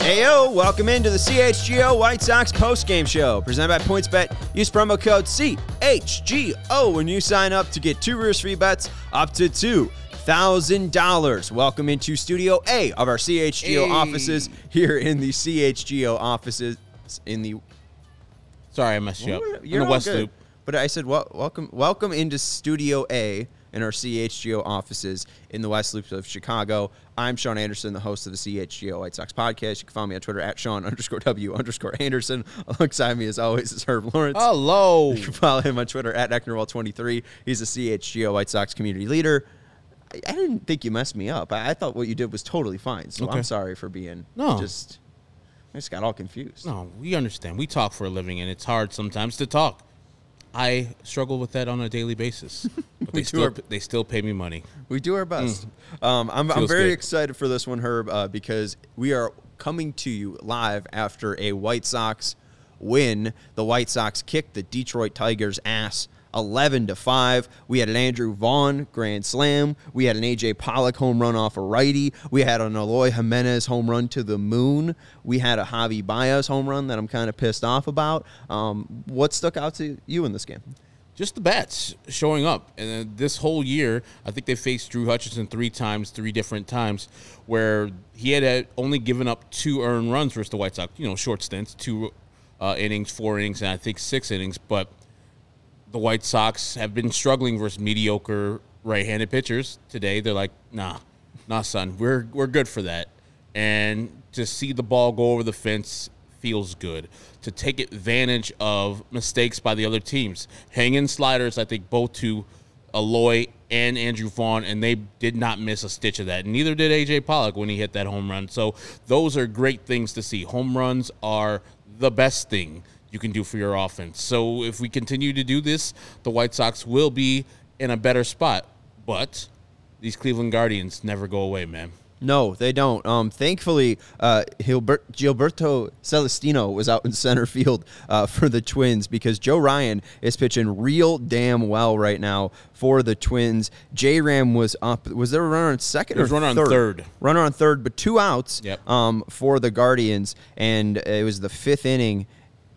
Heyo, welcome into the CHGO White Sox postgame show presented by PointsBet. Use promo code CHGO when you sign up to get two risk free bets up to $2,000. Welcome into Studio A of our CHGO Hey. offices here in the CHGO offices in the Sorry, I messed you up. You're in the West good. Loop. But I said, well, welcome, welcome into Studio A in our CHGO offices in the West Loop of Chicago. I'm Sean Anderson, the host of the CHGO White Sox podcast. You can follow me on Twitter at Sean underscore W underscore Anderson. Alongside me, as always, is Herb Lawrence. Hello. You can follow him on Twitter at Ecknerwall23. He's a CHGO White Sox community leader. I, I didn't think you messed me up. I, I thought what you did was totally fine. So Okay. I'm sorry for being No. just. I just got all confused. No, we understand. We talk for a living, and it's hard sometimes to talk. I struggle with that on a daily basis, but they still our- they still pay me money. We do our best. Um, I'm, I'm Mm. Very good. excited for this one, Herb, uh, because we are coming to you live after a White Sox win. The White Sox kicked the Detroit Tigers' ass. 11 to 5. We had an Andrew Vaughn grand slam. We had an AJ Pollock home run off a righty. We had an Eloy Jimenez home run to the moon. We had a Javi Baez home run that I'm kind of pissed off about. Um, what stuck out to you in this game? Just the bats showing up, and this whole year, I think they faced Drew Hutchison three times, three different times, where he had only given up two earned runs versus the White Sox. You know, short stints, two uh, innings, four innings, and I think six innings, but the White Sox have been struggling versus mediocre right-handed pitchers. Today, they're like, nah, nah, son, we're we're good for that. And to see the ball go over the fence feels good. To take advantage of mistakes by the other teams, hanging sliders, I think both to Eloy and Andrew Vaughn, and they did not miss a stitch of that. Neither did AJ Pollock when he hit that home run. So those are great things to see. Home runs are the best thing you can do for your offense. So if we continue to do this, the White Sox will be in a better spot. But these Cleveland Guardians never go away, man. No, they don't. Um, thankfully, uh, Gilbert, Gilberto Celestino was out in center field uh, for the Twins because Joe Ryan is pitching real damn well right now for the Twins. J Ram was up. Was there a runner on second There was or runner on third? third. Runner on third, but two outs Yep. um, for the Guardians, and it was the fifth inning.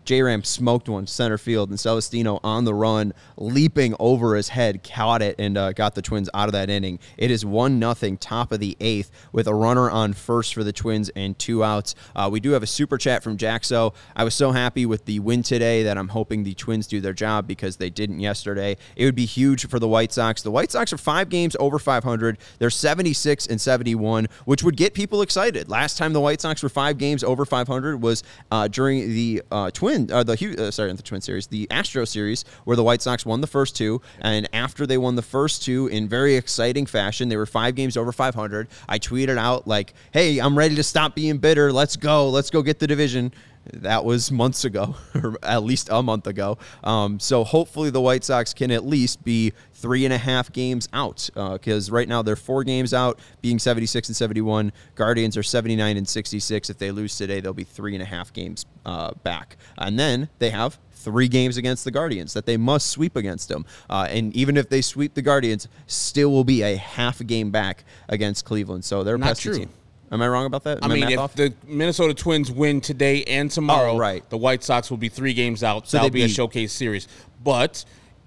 J Ram smoked one center field, and Celestino on the run, leaping over his head, caught it and uh, got the Twins out of that inning. It is one nothing, top of the eighth, with a runner on first for the Twins and two outs. Uh, we do have a super chat from Jaxo. I was so happy with the win today that I'm hoping the Twins do their job because they didn't yesterday. It would be huge for the White Sox. The White Sox are five games over 500. They're 76 and 71, which would get people excited. Last time the White Sox were five games over 500 was uh, during the uh, Twin, uh, the uh, sorry, not the Twin series, the Astro series, where the White Sox won the first two, and after they won the first two in very exciting fashion, they were five games over 500. I tweeted out like, "Hey, I'm ready to stop being bitter. Let's go. Let's go get the division." That was months ago, or at least a month ago. Um, so hopefully the White Sox can at least be three and a half games out because right now they're four games out, being 76 and 71. Guardians are 79 and 66. If they lose today, they'll be three and a half games uh, back. And then they have three games against the Guardians that they must sweep against them. Uh, and even if they sweep the Guardians, still will be a half game back against Cleveland. So they're Not true. team. Am I wrong about that? I mean, if off? the Minnesota Twins win today and tomorrow, Oh, right. the White Sox will be three games out. So That'll they'd be a showcase series. But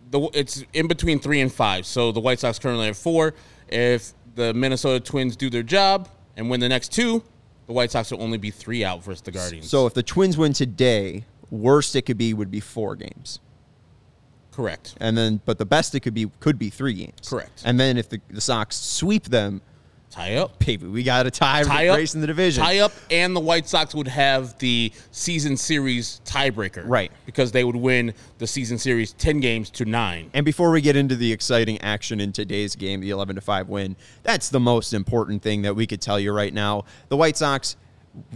the it's in between three and five. So the White Sox currently have four. If the Minnesota Twins do their job and win the next two, the White Sox will only be three out versus the Guardians. So if the Twins win today, worst it could be would be four games. correct. And then but the best it could be could be three games. Correct. And then if the, the Sox sweep them, Tie up. baby, we got a tie, Tie up, race in the division. Tie up, and the White Sox would have the season series tiebreaker, Right. Because they would win the season series ten games to nine. And before we get into the exciting action in today's game, the 11 to 5 win, that's the most important thing that we could tell you right now. The White Sox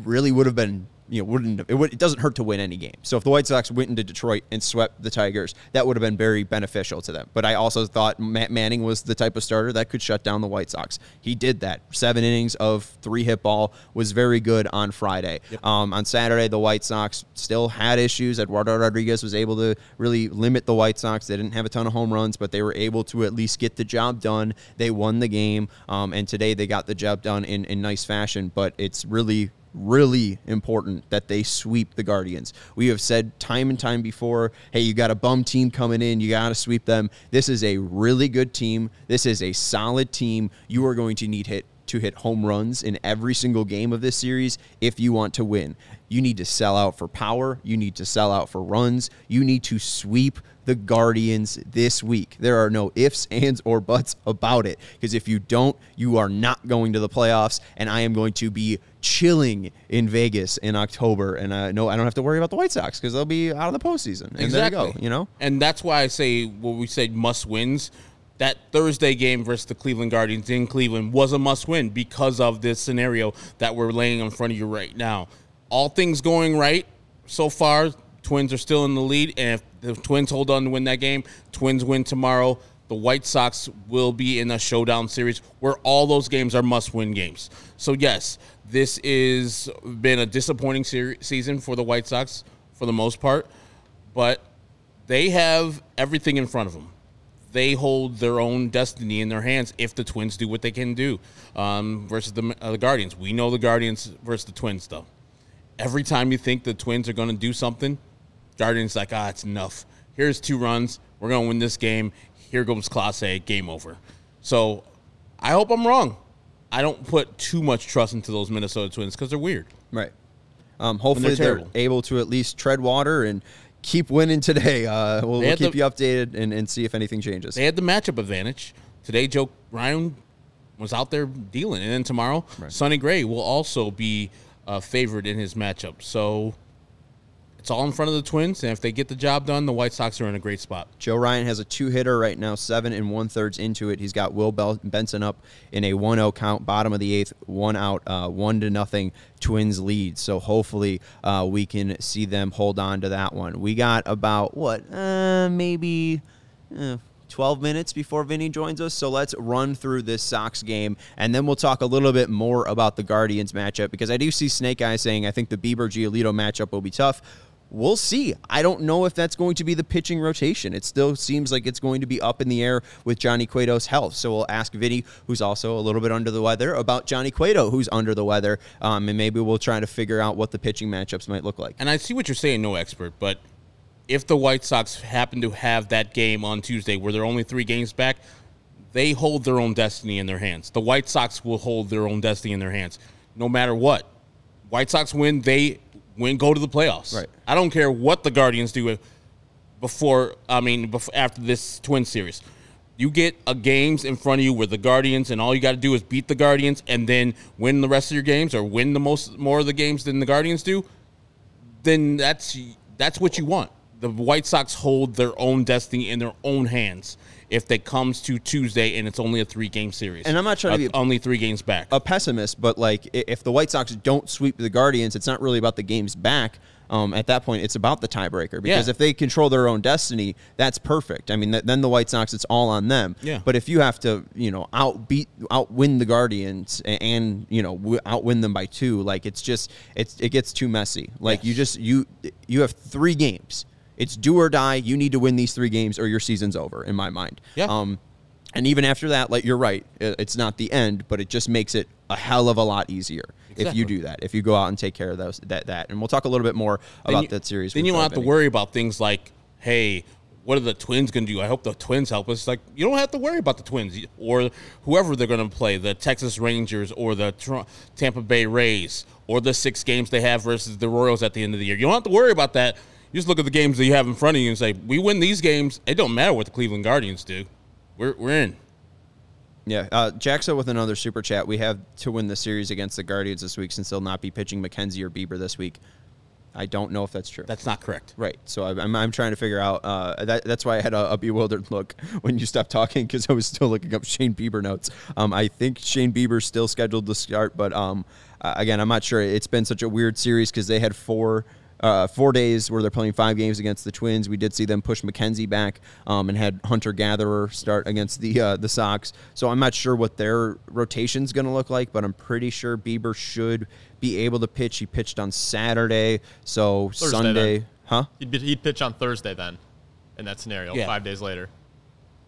really would have been you know wouldn't it, would, it doesn't hurt to win any game. So if the White Sox went into Detroit and swept the Tigers, that would have been very beneficial to them. But I also thought Matt Manning was the type of starter that could shut down the White Sox. He did that. Seven innings of three hit ball was very good on Friday. Yep. Um, on Saturday, the White Sox still had issues. Eduardo Rodriguez was able to really limit the White Sox. They didn't have a ton of home runs, but they were able to at least get the job done. They won the game, um, and today they got the job done in, in nice fashion. But it's really really important that they sweep the Guardians. We have said time and time before, hey, you got a bum team coming in, you got to sweep them. This is a really good team. This is a solid team. You are going to need hit to hit home runs in every single game of this series if you want to win. You need to sell out for power, you need to sell out for runs, you need to sweep the Guardians this week. There are no ifs, ands, or buts about it. Because if you don't, you are not going to the playoffs. And I am going to be chilling in Vegas in October. And uh, no, I don't have to worry about the White Sox because they'll be out of the postseason. And exactly. there you go. You know, and that's why I say what we said must wins. That Thursday game versus the Cleveland Guardians in Cleveland was a must win because of this scenario that we're laying in front of you right now. All things going right so far Twins are still in the lead, and if the Twins hold on to win that game, Twins win tomorrow. The White Sox will be in a showdown series where all those games are must-win games. So yes, this is been a disappointing season for the White Sox for the most part, but they have everything in front of them. They hold their own destiny in their hands if the Twins do what they can do um, versus the, uh, the Guardians. We know the Guardians versus the Twins, though. Every time you think the Twins are going to do something, Guardians like, ah, it's enough. Here's two runs. We're going to win this game. Here goes Clase. Game over. So I hope I'm wrong. I don't put too much trust into those Minnesota Twins because they're weird. Right. Um, hopefully they're, they're, able to at least tread water and keep winning today. Uh, we'll, we'll keep the, you updated and, and see if anything changes. They had the matchup advantage today. Joe Ryan was out there dealing, and then tomorrow right. Sonny Gray will also be uh, favored in his matchup. So it's all in front of the Twins, and if they get the job done, the White Sox are in a great spot. Joe Ryan has a two hitter right now, seven and one thirds into it. He's got Will Benson up in a 1 0 count, bottom of the eighth, one out, uh, one to nothing Twins lead. So hopefully uh, we can see them hold on to that one. We got about, what, uh, maybe. Uh, 12 minutes before Vinnie joins us. So let's run through this Sox game, and then we'll talk a little bit more about the Guardians matchup because I do see Snake Eye saying I think the Bieber Giolito matchup will be tough we'll see. I don't know if that's going to be the pitching rotation. It still seems like it's going to be up in the air with Johnny Cueto's health. So we'll ask Vinnie, who's also a little bit under the weather, about Johnny Cueto, who's under the weather, um, and maybe we'll try to figure out what the pitching matchups might look like. And I see what you're saying, no expert, but if the White Sox happen to have that game on Tuesday where they're only three games back, they hold their own destiny in their hands. The White Sox will hold their own destiny in their hands, no matter what. White Sox win, they win, go to the playoffs. Right. I don't care what the Guardians do before. I mean, before, after this Twin series, you get a games in front of you with the Guardians, and all you got to do is beat the Guardians, and then win the rest of your games, or win the most more of the games than the Guardians do. Then that's that's what you want. The White Sox hold their own destiny in their own hands if it comes to Tuesday and it's only a three game series. And I'm not trying uh, to be only three games back. A pessimist, but like if the White Sox don't sweep the Guardians, it's not really about the games back. Um, at that point, it's about the tiebreaker because yeah. if they control their own destiny, that's perfect. I mean, th- then the White Sox, it's all on them. Yeah. But if you have to, you know, outbeat, outwin the Guardians and, and you know, w- outwin them by two, like it's just, it's it gets too messy. Like yes. you just you you have three games it's do or die. You need to win these three games or your season's over, in my mind. Yeah. Um, and even after that, like you're right, it's not the end, but it just makes it a hell of a lot easier exactly. if you do that. If you go out and take care of those that that, and we'll talk a little bit more about you, that series. Then you don't have to worry about things like, hey, what are the Twins going to do? I hope the Twins help us. Like you don't have to worry about the Twins or whoever they're going to play, the Texas Rangers or the Tampa Bay Rays or the six games they have versus the Royals at the end of the year. You don't have to worry about that you just look at the games that you have in front of you and say, we win these games. It don't matter what the Cleveland Guardians do. We're, we're in. Yeah, uh, Jackson with another super chat. We have to win the series against the Guardians this week since they'll not be pitching McKenzie or Bieber this week. I don't know if that's true. That's not correct. Right. So I- I'm, I'm trying to figure out. Uh, that, that's why I had a, a bewildered look when you stopped talking because I was still looking up Shane Bieber notes. Um, I think Shane Bieber's still scheduled to start, but um, again, I'm not sure. It's been such a weird series because they had four. Uh, four days where they're playing five games against the Twins. We did see them push McKenzie back um, and had Hunter Gatherer start against the uh, the Sox. So I'm not sure what their rotation's going to look like, but I'm pretty sure Bieber should be able to pitch. He pitched on Saturday, so Thursday, Sunday, then. huh? He'd, be, he'd pitch on Thursday then, in that scenario, Yeah. five days later.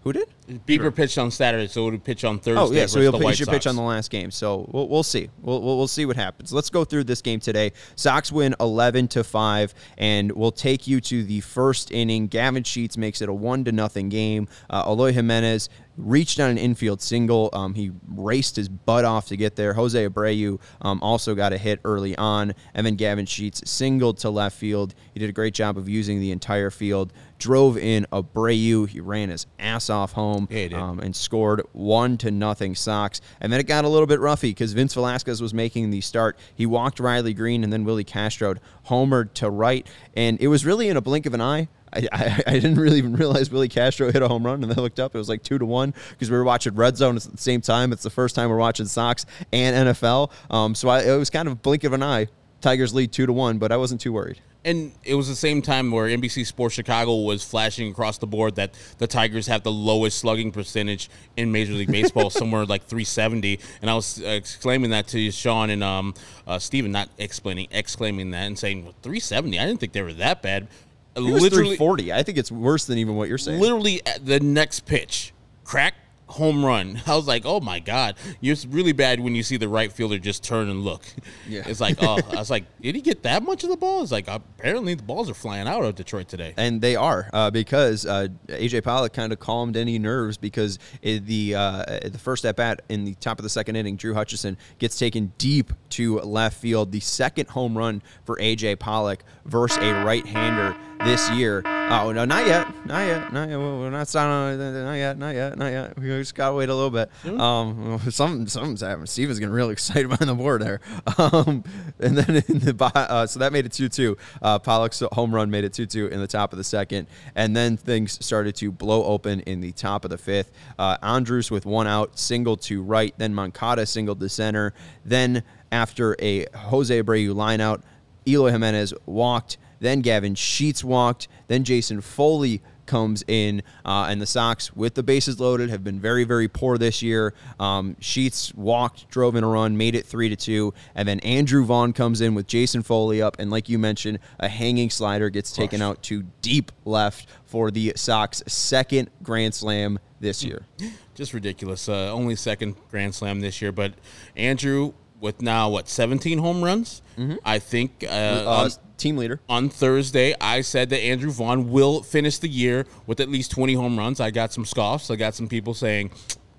Who did? Bieber pitched on Saturday, so it would pitch on Thursday. Oh yeah, so he'll pitch, should pitch on the last game. So we'll, we'll see. We'll, we'll we'll see what happens. Let's go through this game today. Sox win eleven to five, and we'll take you to the first inning. Gavin Sheets makes it a one to nothing game. Uh, Eloy Jimenez reached on an infield single. Um, he raced his butt off to get there. Jose Abreu um, also got a hit early on, and then Gavin Sheets singled to left field. He did a great job of using the entire field. Drove in Abreu. He ran his ass off home Yeah, um, and scored one to nothing Sox. And then it got a little bit roughy because Vince Velasquez was making the start. He walked Riley Greene and then Willi Castro homered to right, and it was really in a blink of an eye. I, I, I didn't really even realize Willi Castro hit a home run, and then I looked up. It was like two to one because we were watching Red Zone at the same time. It's the first time we're watching Sox and NFL. Um, so I, it was kind of a blink of an eye. Tigers lead two to one, but I wasn't too worried. And it was the same time where NBC Sports Chicago was flashing across the board that the Tigers have the lowest slugging percentage in Major League Baseball, somewhere like 370. And I was uh, exclaiming that to Sean and um, uh, Steven, not explaining, exclaiming that and saying, well, 370? I didn't think they were that bad. It was 340. I think it's worse than even what you're saying. literally at the next pitch, crack home run. I was like, oh my god, it's really bad when you see the right fielder just turn and look. Yeah. it's like, oh, I was like, did he get that much of the ball? It's like apparently the balls are flying out of Detroit today. And they are uh, because uh, AJ Pollock kind of calmed any nerves because it, the uh, the first at bat in the top of the second inning, Drew Hutchison gets taken deep to left field. The second home run for AJ Pollock versus a right-hander this year. Oh no, not yet, not yet, not yet. We're not starting. Not yet, not yet, not yet. We just gotta wait a little bit. Um, some something's happening. Steven's getting really excited behind the board there. Um, and then in the uh, so that made it two two. Uh, Pollock's home run made it two two in the top of the second, and then things started to blow open in the top of the fifth. Uh, Andrus with one out, single to right. Then Moncada singled to center. Then after a Jose Abreu line out, Eloy Jimenez walked. Then Gavin Sheets walked. Then Jason Foley comes in, uh, and the Sox, with the bases loaded, have been very, very poor this year. Um, Sheets walked, drove in a run, made it three to two, and then Andrew Vaughn comes in with Jason Foley up, and like you mentioned, a hanging slider gets taken out to deep left for the Sox' second grand slam this year. Just ridiculous. Uh, only second Grand Slam this year, but Andrew with now what 17 home runs. I think uh, Uh, on, team leader. on Thursday I said that Andrew Vaughn will finish the year with at least 20 home runs. I got some scoffs. I got some people saying.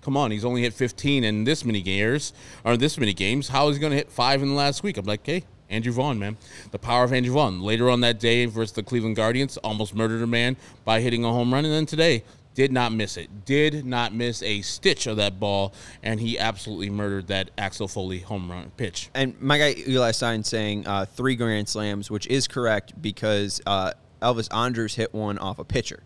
Come on, he's only hit 15 in this many years or this many games. How is he going to hit five in the last week? I'm like, hey, Andrew Vaughn, man, the power of Andrew Vaughn. Later on that day versus the Cleveland Guardians, almost murdered a man by hitting a home run, and then today did not miss it. Did not miss a stitch of that ball, and he absolutely murdered that Axel Foley home run pitch. And my guy Eli Stein saying uh, three grand slams, which is correct because uh, Elvis Andrus hit one off a pitcher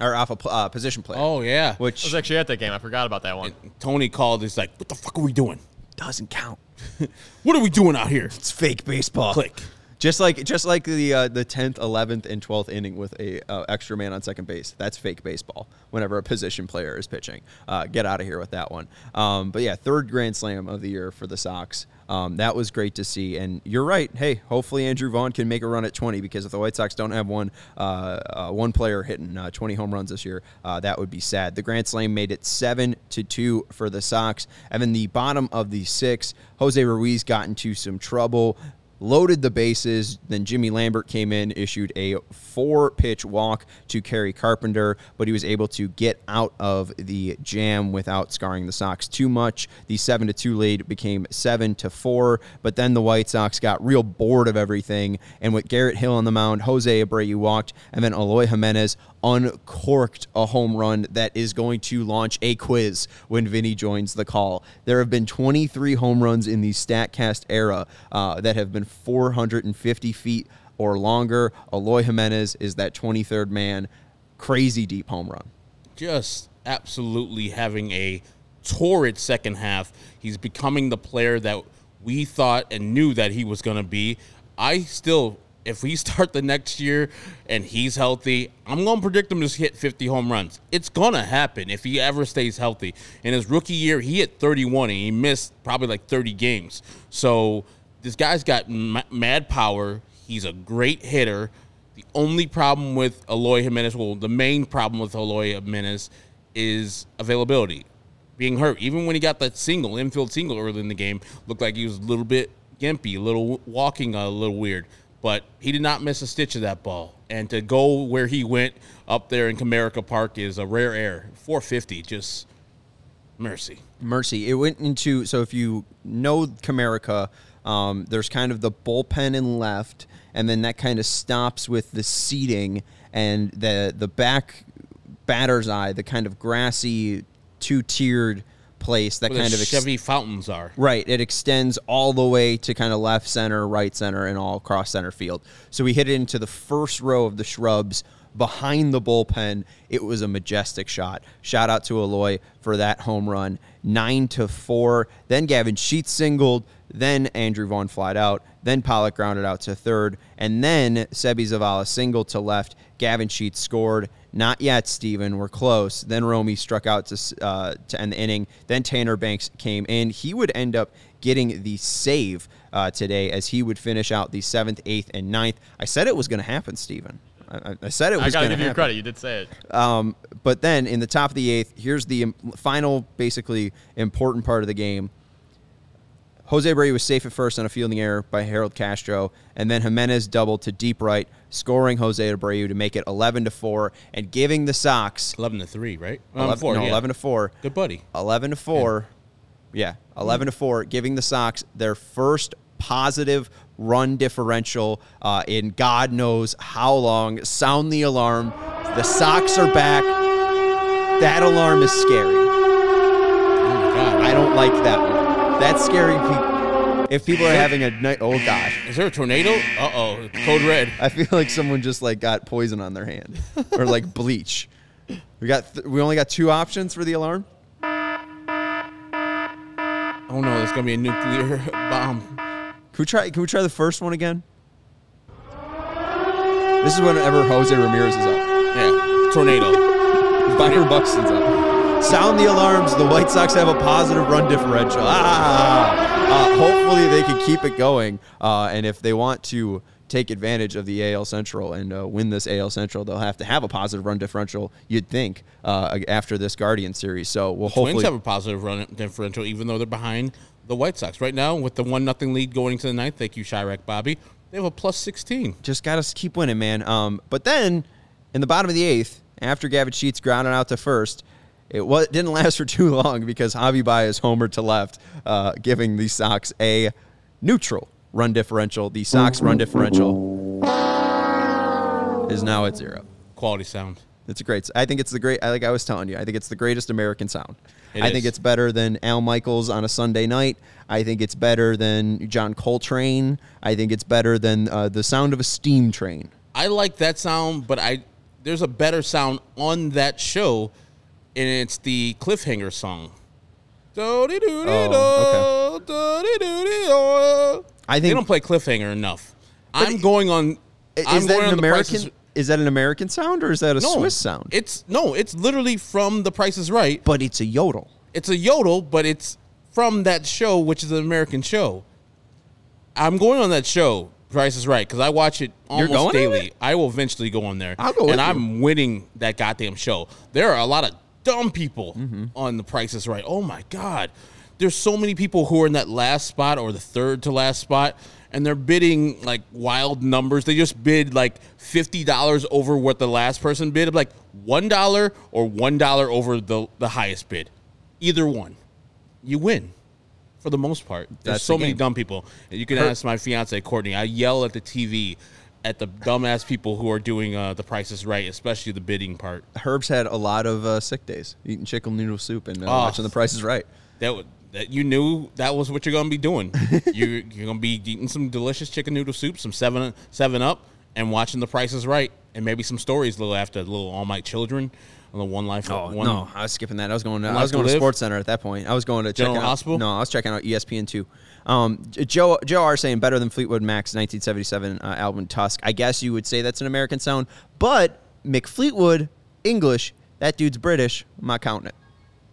or off a uh, position player. Oh yeah, which I which was actually at that game. I forgot about that one. Tony called. He's like, "What the fuck are we doing? doesn't count. What are we doing out here?" It's fake baseball. Click. Just like just like the uh, the tenth, eleventh, and twelfth inning with a uh, extra man on second base. That's fake baseball. Whenever a position player is pitching, uh, get out of here with that one. Um, but yeah, third grand slam of the year for the Sox. Um, that was great to see. And you're right. Hey, hopefully Andrew Vaughn can make a run at 20 because if the White Sox don't have one uh, uh, one player hitting uh, 20 home runs this year, uh, that would be sad. The grand slam made it seven to two for the Sox. And then the bottom of the six, Jose Ruiz got into some trouble loaded the bases. Then Jimmy Lambert came in, issued a four pitch walk to Kerry Carpenter, but he was able to get out of the jam without scarring the Sox too much. The seven to two lead became seven to four, but then the White Sox got real bored of everything. And with Garrett Hill on the mound, Jose Abreu walked, and then Eloy Jimenez uncorked a home run that is going to launch a quiz when Vinnie joins the call. There have been 23 home runs in the StatCast era uh, that have been 450 feet or longer. Eloy Jimenez is that 23rd man. Crazy deep home run. just absolutely having a torrid second half. He's becoming the player that we thought and knew that he was going to be. I still, if we start the next year and he's healthy, I'm going to predict him to hit 50 home runs. It's going to happen if he ever stays healthy. In his rookie year, he hit 31 and he missed probably like 30 games. So this guy's got mad power. He's a great hitter. The only problem with Eloy Jimenez, well, the main problem with Eloy Jimenez is availability. Being hurt. Even when he got that single, infield single early in the game, looked like he was a little bit gimpy, a little walking a little weird. But he did not miss a stitch of that ball. And to go where he went up there in Comerica Park is a rare air. 450, just mercy. Mercy. It went into so if you know Comerica, um, there's kind of the bullpen in left, and then that kind of stops with the seating and the the back batter's eye, the kind of grassy two tiered place that Where kind of ex- Chevy fountains are. Right. It extends all the way to kind of left center, right center, and all across center field. So we hit it into the first row of the shrubs behind the bullpen. It was a majestic shot. Shout out to Eloy for that home run. Nine to four. Then Gavin Sheets singled. Then Andrew Vaughn flied out. Then Pollock grounded out to third. And then Seby Zavala singled to left. Gavin Sheets scored. Not yet, Steven. We're close. Then Romy struck out to uh, to end the inning. Then Tanner Banks came in. He would end up getting the save uh, today as he would finish out the seventh, eighth, and ninth. I said it was going to happen, Steven. I, I- I said it I was gotta going to give you happen. credit. You did say it. Um, but then in the top of the eighth, here's the final, basically important part of the game. Jose Abreu was safe at first on a fielding error by Harold Castro, and then Jimenez doubled to deep right, scoring Jose Abreu to make it 11 to four, and giving the Sox 11 to 3, right? Um, 11, four, no, yeah. 11 to four. Good buddy. 11 to 4. Yeah, 11 to 4, giving the Sox their first positive run differential uh, in God knows how long. Sound the alarm. The Sox are back. That alarm is scary. Oh, my God. I don't like that one. That's scary. Pe- If people are having a night, oh god, Is there a tornado? Uh oh. Code red. I feel like someone just like got poison on their hand or like bleach. We got th- we only got two options for the alarm. Oh no, there's gonna be a nuclear bomb. Can we try? Can we try the first one again? This is whenever Jose Ramirez is up. Yeah, tornado. Byron Buxton's up. Sound the alarms. The White Sox have a positive run differential. Ah! Uh, hopefully they can keep it going. Uh, and if they want to take advantage of the AL Central and uh, win this AL Central, they'll have to have a positive run differential. You'd think uh, after this Guardian series. So we'll Twins hopefully have a positive run differential, even though they're behind the White Sox right now with the one nothing lead going into the ninth. Thank you, Chirac Bobby. They have a plus sixteen. just got to keep winning, man. Um, but then in the bottom of the eighth, after Gavin Sheets grounded out to first, it was, didn't last for too long because Javi Baez homered to left, uh, giving the Sox a neutral run differential. The Sox run differential is now at zero. Quality sound. It's a great. I think it's the great. I like I was telling you, I think it's the greatest American sound. It I think it's better than Al Michaels on a Sunday night. I think it's better than John Coltrane. I think it's better than uh, the sound of a steam train. I like that sound, but I there's a better sound on that show, and it's the cliffhanger song. Oh, I think they don't play cliffhanger enough. I'm it- going on. is I'm that an American? Is- that an American sound or is that a no, Swiss sound? It's no, it's literally from The Price is Right. but it's a yodel. It's a yodel, but it's from that show, which is an American show. I'm going on that show. Price is Right because I watch it almost daily. it? I will eventually go on there. I'll go and you. I'm winning that goddamn show. There are a lot of dumb people Mm-hmm. on The Price is Right. Oh my god, there's so many people who are in that last spot or the third to last spot, and they're bidding like wild numbers. They just bid like fifty dollars over what the last person bid, like one dollar or one dollar over the the highest bid. Either one, you win. For the most part, there's That's so the many dumb people. And you can Her- ask my fiance Courtney. I yell at the TV at the dumbass people who are doing uh, the prices right, especially the bidding part. Herb's had a lot of uh, sick days, eating chicken noodle soup and uh, Oh. watching The Price is Right. That would that you knew that was what you're going to be doing. you, you're going to be eating some delicious chicken noodle soup, some seven seven up, and watching The Price is Right, and maybe some stories a little after, a little All My Children, on the One Life. Oh one, no, I was skipping that. I was going. To, I was going to Live? Sports Center at that point. I was going to check General out. Hospital? No, I was checking out ESPN two. Um, Joe Joe R saying better than Fleetwood Mac's 1977 uh, album Tusk. I guess you would say that's an American sound, but McFleetwood English. That dude's British. I'm not counting it.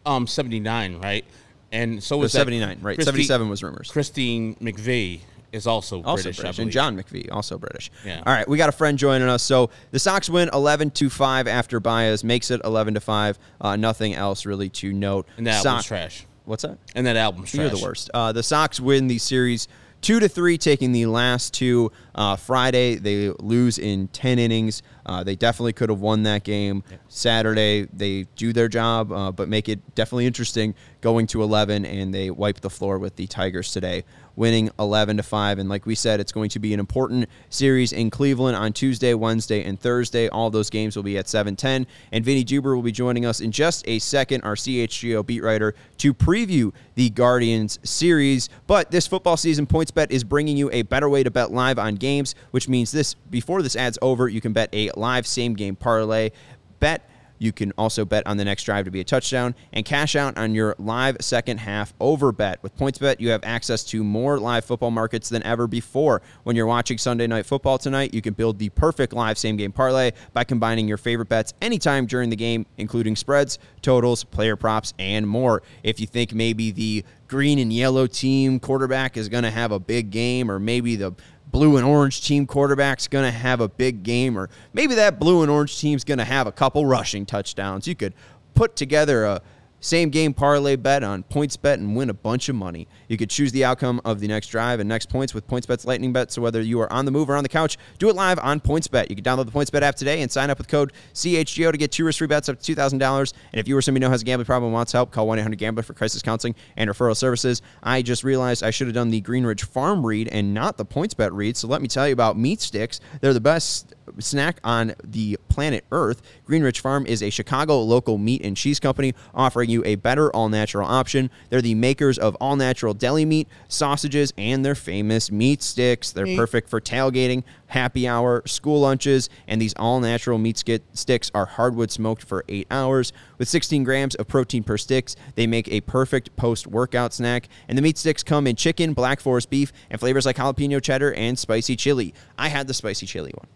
um, 79, right? And so was was 79, right? Christi- 77 was rumors. Christine McVie is also, also British, I British, and. John McVie, also British. Yeah. All right, we got a friend joining us. So the Sox win 11 to five after Baez makes it 11 to five. Uh, nothing else really to note. And that Sox- album's trash. What's that? And that album's trash. You're the worst. Uh, the Sox win the series two to three, taking the last two. Uh, Friday they lose in ten innings. Uh, they definitely could have won that game. Saturday they do their job, uh, but make it definitely interesting, going to eleven, and they wipe the floor with the Tigers today, winning eleven to five. And like we said, it's going to be an important series in Cleveland on Tuesday, Wednesday, and Thursday. All those games will be at seven ten, and Vinnie Duber will be joining us in just a second, our CHGO beat writer, to preview the Guardians series. But this football season, PointsBet is bringing you a better way to bet live on games, which means this before this ad's over, you can bet a live same game parlay. Bet you can also bet on the next drive to be a touchdown and cash out on your live second half over bet. With PointsBet, you have access to more live football markets than ever before. When you're watching Sunday Night Football tonight, you can build the perfect live same game parlay by combining your favorite bets anytime during the game, including spreads, totals, player props, and more. If you think maybe the green and yellow team quarterback is going to have a big game, or maybe the blue and orange team quarterback's going to have a big game, or maybe that blue and orange team's going to have a couple rushing touchdowns. You could put together a same game parlay bet on PointsBet and win a bunch of money. You could choose the outcome of the next drive and next points with PointsBet's Lightning Bet. So whether you are on the move or on the couch, do it live on PointsBet. You can download the PointsBet app today and sign up with code CHGO to get two risk-free bets up to $2,000. And if you or somebody you know has a gambling problem and wants help, call 1-800-GAMBLER for crisis counseling and referral services. I just realized I should have done the Greenridge Farm read and not the PointsBet read. So let me tell you about meat sticks. They're the best snack on the planet Earth. Greenridge Farm is a Chicago local meat and cheese company offering you a better all natural option. They're the makers of all natural deli meat, sausages, and their famous meat sticks. They're perfect for tailgating, happy hour, school lunches, and these all natural meat ski- sticks are hardwood smoked for eight hours. With 16 grams of protein per sticks, they make a perfect post workout snack. And the meat sticks come in chicken, black forest beef, and flavors like jalapeno cheddar and spicy chili. I had the spicy chili one.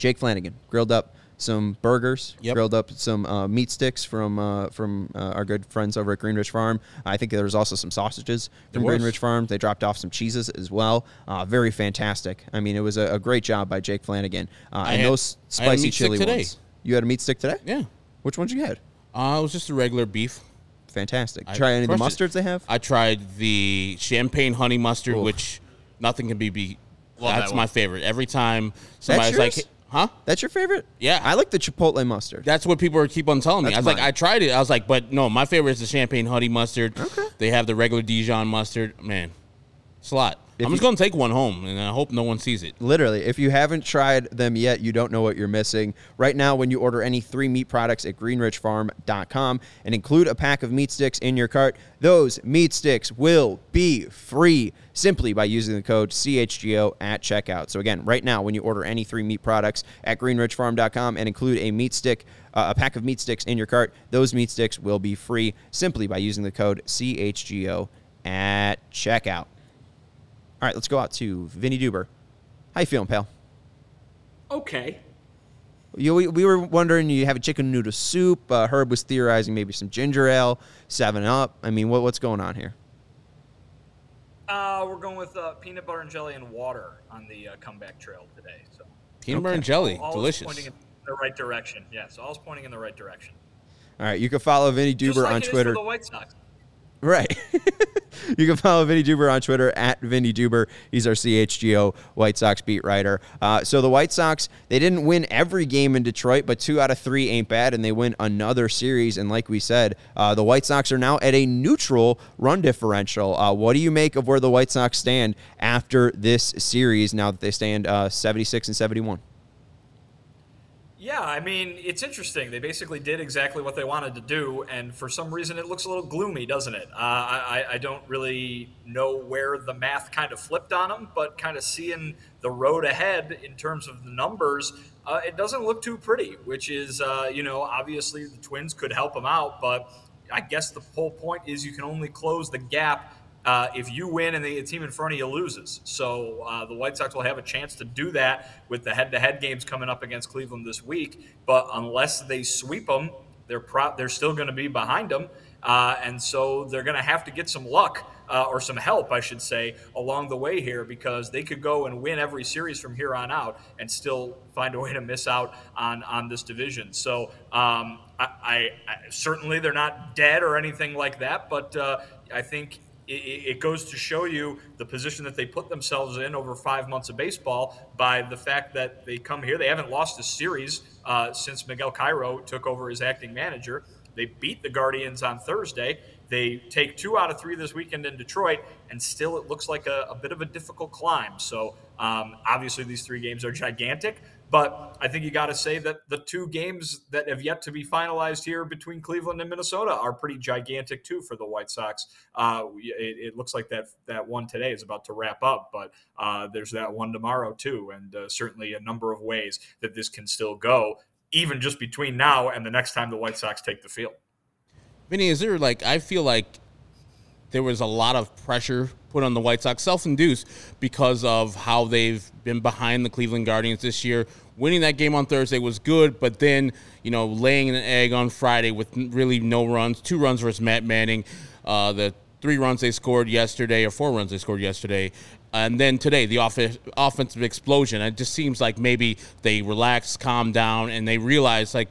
Jake Flanagan grilled up some burgers, Yep. grilled up some uh, meat sticks from uh, from uh, our good friends over at Greenridge Farm. I think there was also some sausages from There was. Greenridge Farm. They dropped off some cheeses as well. Uh, very fantastic. I mean, it was a, a great job by Jake Flanagan. Uh, I and had- those I had a spicy meat stick chili today. ones. You had a meat stick today? Yeah. Which ones you had? Uh, it was just a regular beef. Fantastic. I Try any of the crushed it. mustards they have? I tried the champagne honey mustard, Oof. which nothing can be beat. Love That's one. my favorite. Every time somebody's like, yours? "Huh?" That's your favorite? Yeah. I like the chipotle mustard. That's what people keep on telling me. That's I was like. I tried it. I was like, but no, my favorite is the champagne honey mustard. Okay. They have the regular Dijon mustard. Man, it's a lot. If I'm just you- gonna take one home, and I hope no one sees it. Literally, if you haven't tried them yet, you don't know what you're missing. Right now, when you order any three meat products at greenridgefarm.com and include a pack of meat sticks in your cart, those meat sticks will be free simply by using the code CHGO at checkout. So again, right now, when you order any three meat products at greenridgefarm.com and include a meat stick, uh, a pack of meat sticks in your cart, those meat sticks will be free simply by using the code CHGO at checkout. All right, let's go out to Vinnie Duber. How you feeling, pal? Okay. You, we, we were wondering you have a chicken noodle soup. Uh, Herb was theorizing maybe some ginger ale, Seven Up. I mean, what, what's going on here? Uh, we're going with uh, peanut butter and jelly and water on the uh, comeback trail today. So Peanut butter and jelly, all is delicious. pointing in the right direction. Yeah, so all is pointing in the right direction. All right, you can follow Vinnie Just Duber like on it is for Twitter. the White Sox. Right. you can follow Vinnie Duber on Twitter at Vinnie Duber. He's our CHGO White Sox beat writer. Uh, so the White Sox, they didn't win every game in Detroit, but two out of three ain't bad, and they win another series. And like we said, uh, the White Sox are now at a neutral run differential. Uh, what do you make of where the White Sox stand after this series now that they stand uh, 76 and 71? Yeah, I mean, it's interesting. They basically did exactly what they wanted to do, and for some reason, it looks a little gloomy, doesn't it? Uh, I, I don't really know where the math kind of flipped on them, but kind of seeing the road ahead in terms of the numbers, uh, it doesn't look too pretty, which is, uh, you know, obviously the Twins could help them out, but I guess the whole point is you can only close the gap uh, if you win and the team in front of you loses. So uh, the White Sox will have a chance to do that with the head-to-head games coming up against Cleveland this week. But unless they sweep them, they're pro- they're still going to be behind them, uh, and so they're going to have to get some luck. Uh, or some help, I should say, along the way here, because they could go and win every series from here on out and still find a way to miss out on on this division. So um, I, I, I, certainly they're not dead or anything like that, but uh, I think it, goes to show you the position that they put themselves in over five months of baseball by the fact that they come here. They haven't lost a series uh, since Miguel Cairo took over as acting manager. They beat the Guardians on Thursday. They take two out of three this weekend in Detroit, and still it looks like a, a bit of a difficult climb. So, um, obviously, these three games are gigantic. But I think you got to say that the two games that have yet to be finalized here between Cleveland and Minnesota are pretty gigantic too for the White Sox. Uh, it, it, looks like that that one today is about to wrap up, but uh, there's that one tomorrow too, and uh, certainly a number of ways that this can still go, even just between now and the next time the White Sox take the field. Vinnie, is there like I feel like there was a lot of pressure put on the White Sox, self-induced, because of how they've been behind the Cleveland Guardians this year. Winning that game on Thursday was good, but then you know laying an egg on Friday with really no runs, two runs versus Matt Manning, uh, the three runs they scored yesterday or four runs they scored yesterday, and then today the off- offensive explosion. It just seems like maybe they relaxed, calmed down, and they realized like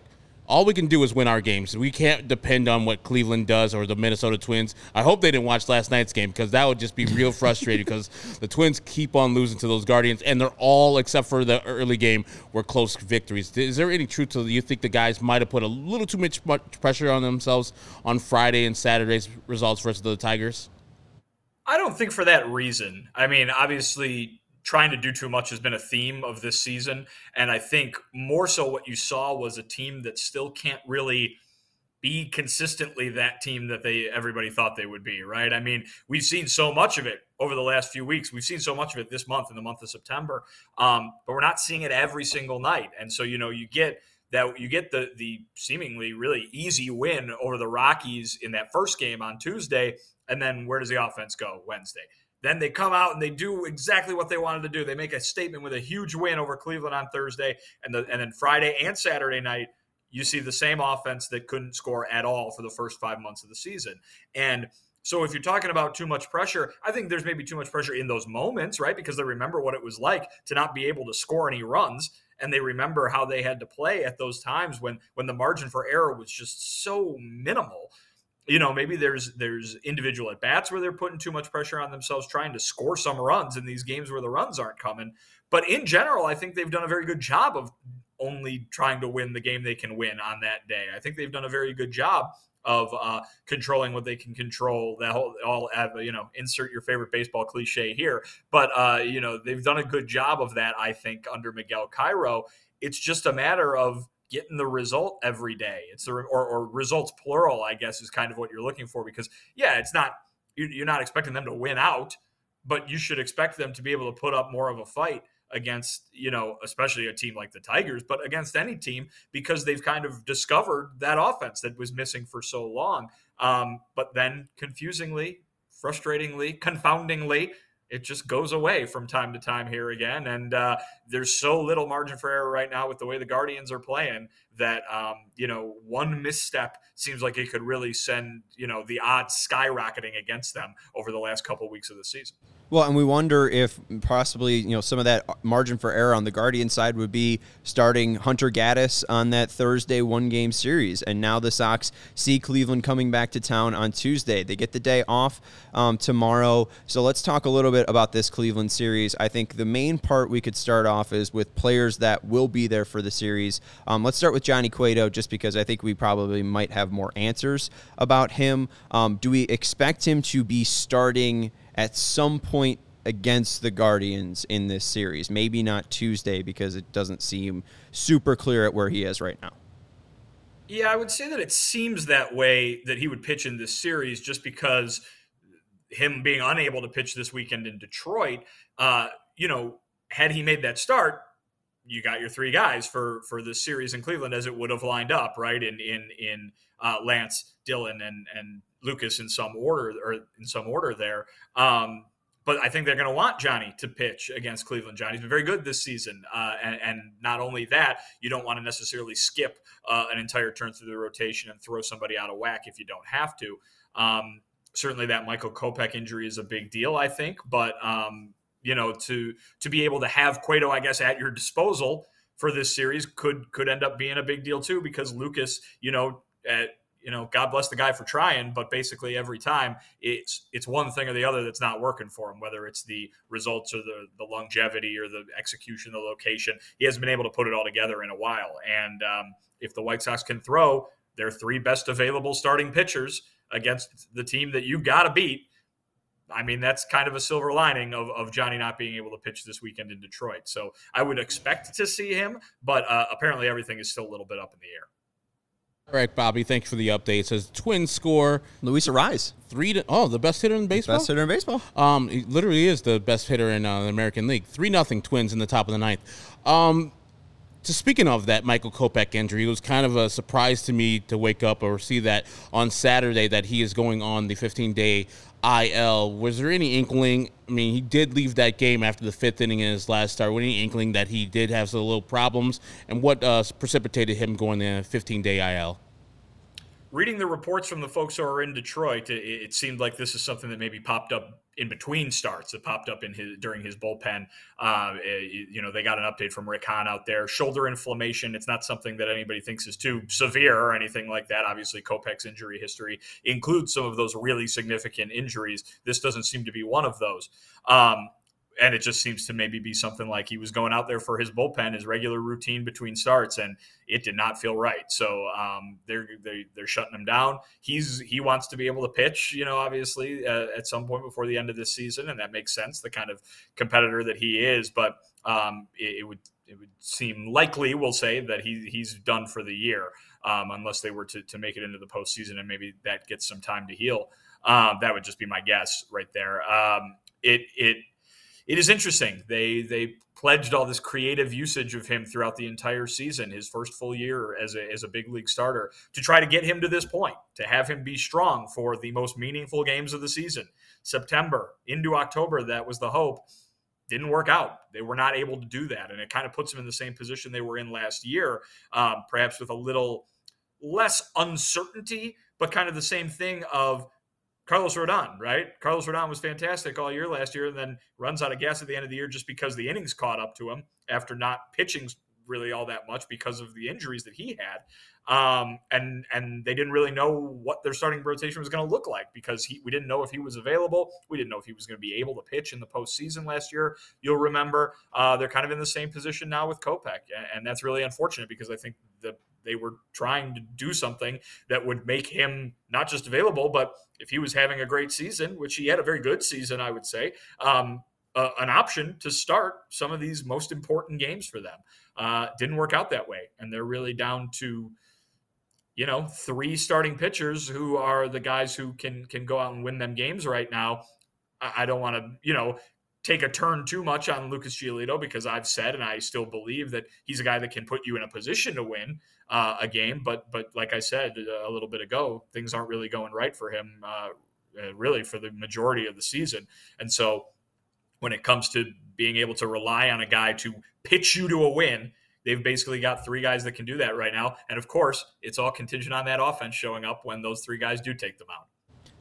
all we can do is win our games. We can't depend on what Cleveland does or the Minnesota Twins. I hope they didn't watch last night's game because that would just be real frustrating because the Twins keep on losing to those Guardians, and they're all, except for the early game, were close victories. Is there any truth to you think the guys might have put a little too much pressure on themselves on Friday and Saturday's results versus the Tigers? I don't think for that reason. I mean, obviously, trying to do too much has been a theme of this season. And I think more so what you saw was a team that still can't really be consistently that team that they everybody thought they would be, right? I mean, we've seen so much of it over the last few weeks. We've seen so much of it this month in the month of September, um, but we're not seeing it every single night. And so, you know, you get that you get the the seemingly really easy win over the Rockies in that first game on Tuesday, and then where does the offense go Wednesday? Then they come out and they do exactly what they wanted to do. They make a statement with a huge win over Cleveland on Thursday, and the, and then Friday and Saturday night, you see the same offense that couldn't score at all for the first five months of the season. And so if you're talking about too much pressure, I think there's maybe too much pressure in those moments, right? Because they remember what it was like to not be able to score any runs and they remember how they had to play at those times when when the margin for error was just so minimal you know maybe there's there's individual at bats where they're putting too much pressure on themselves trying to score some runs in these games where the runs aren't coming but in general i think they've done a very good job of only trying to win the game they can win on that day i think they've done a very good job of uh, controlling what they can control. That whole all you know, insert your favorite baseball cliche here, but uh, you know they've done a good job of that. I think under Miguel Cairo, it's just a matter of getting the result every day. It's the or, or results plural, I guess, is kind of what you're looking for because yeah, it's not you're not expecting them to win out, but you should expect them to be able to put up more of a fight against you know especially a team like the tigers but against any team because they've kind of discovered that offense that was missing for so long um, but then confusingly frustratingly confoundingly it just goes away from time to time here again. And uh, there's so little margin for error right now with the way the Guardians are playing that, um, you know, one misstep seems like it could really send, you know, the odds skyrocketing against them over the last couple of weeks of the season. Well, and we wonder if possibly you know some of that margin for error on the Guardian side would be starting Hunter Gaddis on that Thursday one game series, and now the Sox see Cleveland coming back to town on Tuesday. They get the day off um, tomorrow, so let's talk a little bit about this Cleveland series. I think the main part we could start off is with players that will be there for the series. Um, let's start with Johnny Cueto, just because I think we probably might have more answers about him. Um, do we expect him to be starting? At some point against the Guardians in this series. Maybe not Tuesday because it doesn't seem super clear at where he is right now. Yeah, I would say that it seems that way that he would pitch in this series just because him being unable to pitch this weekend in Detroit, uh, you know, had he made that start, you got your three guys for for the series in Cleveland as it would have lined up, right? In in in uh, Lance, Dylan, and and Lucas in some order or in some order there. Um, but I think they're going to want Johnny to pitch against Cleveland. Johnny's been very good this season, uh, and, and, not only that, you don't want to necessarily skip uh, an entire turn through the rotation and throw somebody out of whack if you don't have to. Um, certainly, that Michael Kopech injury is a big deal, I think. But um, you know, to to be able to have Cueto, I guess, at your disposal for this series could could end up being a big deal too, because Lucas, you know, at you know, God bless the guy for trying, but basically every time it's it's one thing or the other that's not working for him, whether it's the results or the the longevity or the execution, the location. He hasn't been able to put it all together in a while. And um, if the White Sox can throw their three best available starting pitchers against the team that you got to beat, I mean, that's kind of a silver lining of, of Johnny not being able to pitch this weekend in Detroit. So I would expect to see him, but uh, apparently everything is still a little bit up in the air. All right, Bobby. Thanks for the update. It says Twins score Luis Arraez, three to oh the best hitter in baseball. Best hitter in baseball. Um, he literally is the best hitter in uh, the American League. Three nothing Twins in the top of the ninth. Um, so speaking of that Michael Kopech injury, it was kind of a surprise to me to wake up or see that on Saturday that he is going on the 15 day IL. Was there any inkling? I mean, he did leave that game after the fifth inning in his last start. Was any inkling that he did have some little problems? And what uh, precipitated him going the 15 day IL? reading the reports from the folks who are in Detroit, it, it, seemed like this is something that maybe popped up in between starts. that popped up in his during his bullpen. Uh, you know, they got an update from Rick Hahn out there. Shoulder inflammation. It's not something that anybody thinks is too severe or anything like that. Obviously, Kopech's injury history includes some of those really significant injuries. This doesn't seem to be one of those. Um, and it just seems to maybe be something like he was going out there for his bullpen, his regular routine between starts, and it did not feel right. So um, they're, they're they're shutting him down. He's he wants to be able to pitch, you know, obviously uh, at some point before the end of this season, and that makes sense. The kind of competitor that he is, but um, it, it, would it would seem likely, we'll say, that he he's done for the year, um, unless they were to to make it into the postseason, and maybe that gets some time to heal. Um, that would just be my guess right there. Um, it it it is interesting. They they pledged all this creative usage of him throughout the entire season, his first full year as a, as a big league starter, to try to get him to this point, to have him be strong for the most meaningful games of the season. September into October, that was the hope. Didn't work out. They were not able to do that. And it kind of puts them in the same position they were in last year, um, perhaps with a little less uncertainty, but kind of the same thing of Carlos Rodon, right? Carlos Rodon was fantastic all year last year and then runs out of gas at the end of the year just because the innings caught up to him after not pitching really all that much because of the injuries that he had. Um, and and they didn't really know what their starting rotation was going to look like because he, we didn't know if he was available. We didn't know if he was going to be able to pitch in the postseason last year. You'll remember uh, they're kind of in the same position now with Kopech, and, and that's really unfortunate because I think the they were trying to do something that would make him not just available, but if he was having a great season, which he had a very good season, I would say, um, uh, an option to start some of these most important games for them. Uh, didn't work out that way, and they're really down to you know three starting pitchers who are the guys who can can go out and win them games right now. I, I don't want to you know take a turn too much on Lucas Giolito because I've said and I still believe that he's a guy that can put you in a position to win uh, a game. But but like I said a little bit ago, things aren't really going right for him, uh, uh, really for the majority of the season. And so when it comes to being able to rely on a guy to pitch you to a win, they've basically got three guys that can do that right now. And of course, it's all contingent on that offense showing up when those three guys do take them out.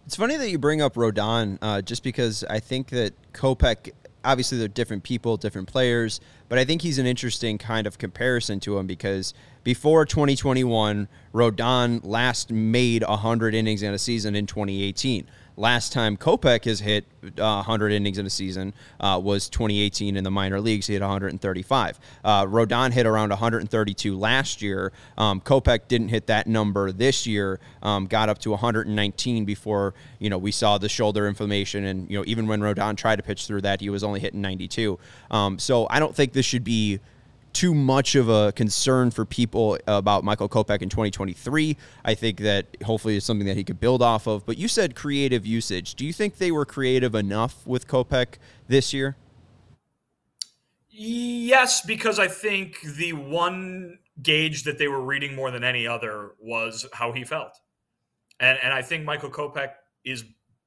It's funny that you bring up Rodon, uh, just because I think that Kopech, obviously they're different people, different players, but I think he's an interesting kind of comparison to him because before 2021, Rodon last made 100 innings in a season in 2018. Last time Kopech has hit uh, 100 innings in a season uh, was 2018 in the minor leagues. He hit 135. Uh, Rodon hit around 132 last year. Um, Kopech didn't hit that number this year. Um, got up to 119 before you know we saw the shoulder inflammation, and you know even when Rodon tried to pitch through that, he was only hitting 92. Um, so I don't think this should be too much of a concern for people about Michael Kopech in 2023. I think that hopefully is something that he could build off of. But you said creative usage. Do you think they were creative enough with Kopech this year? Yes, because I think the one gauge that they were reading more than any other was how he felt. And, and I think Michael Kopech is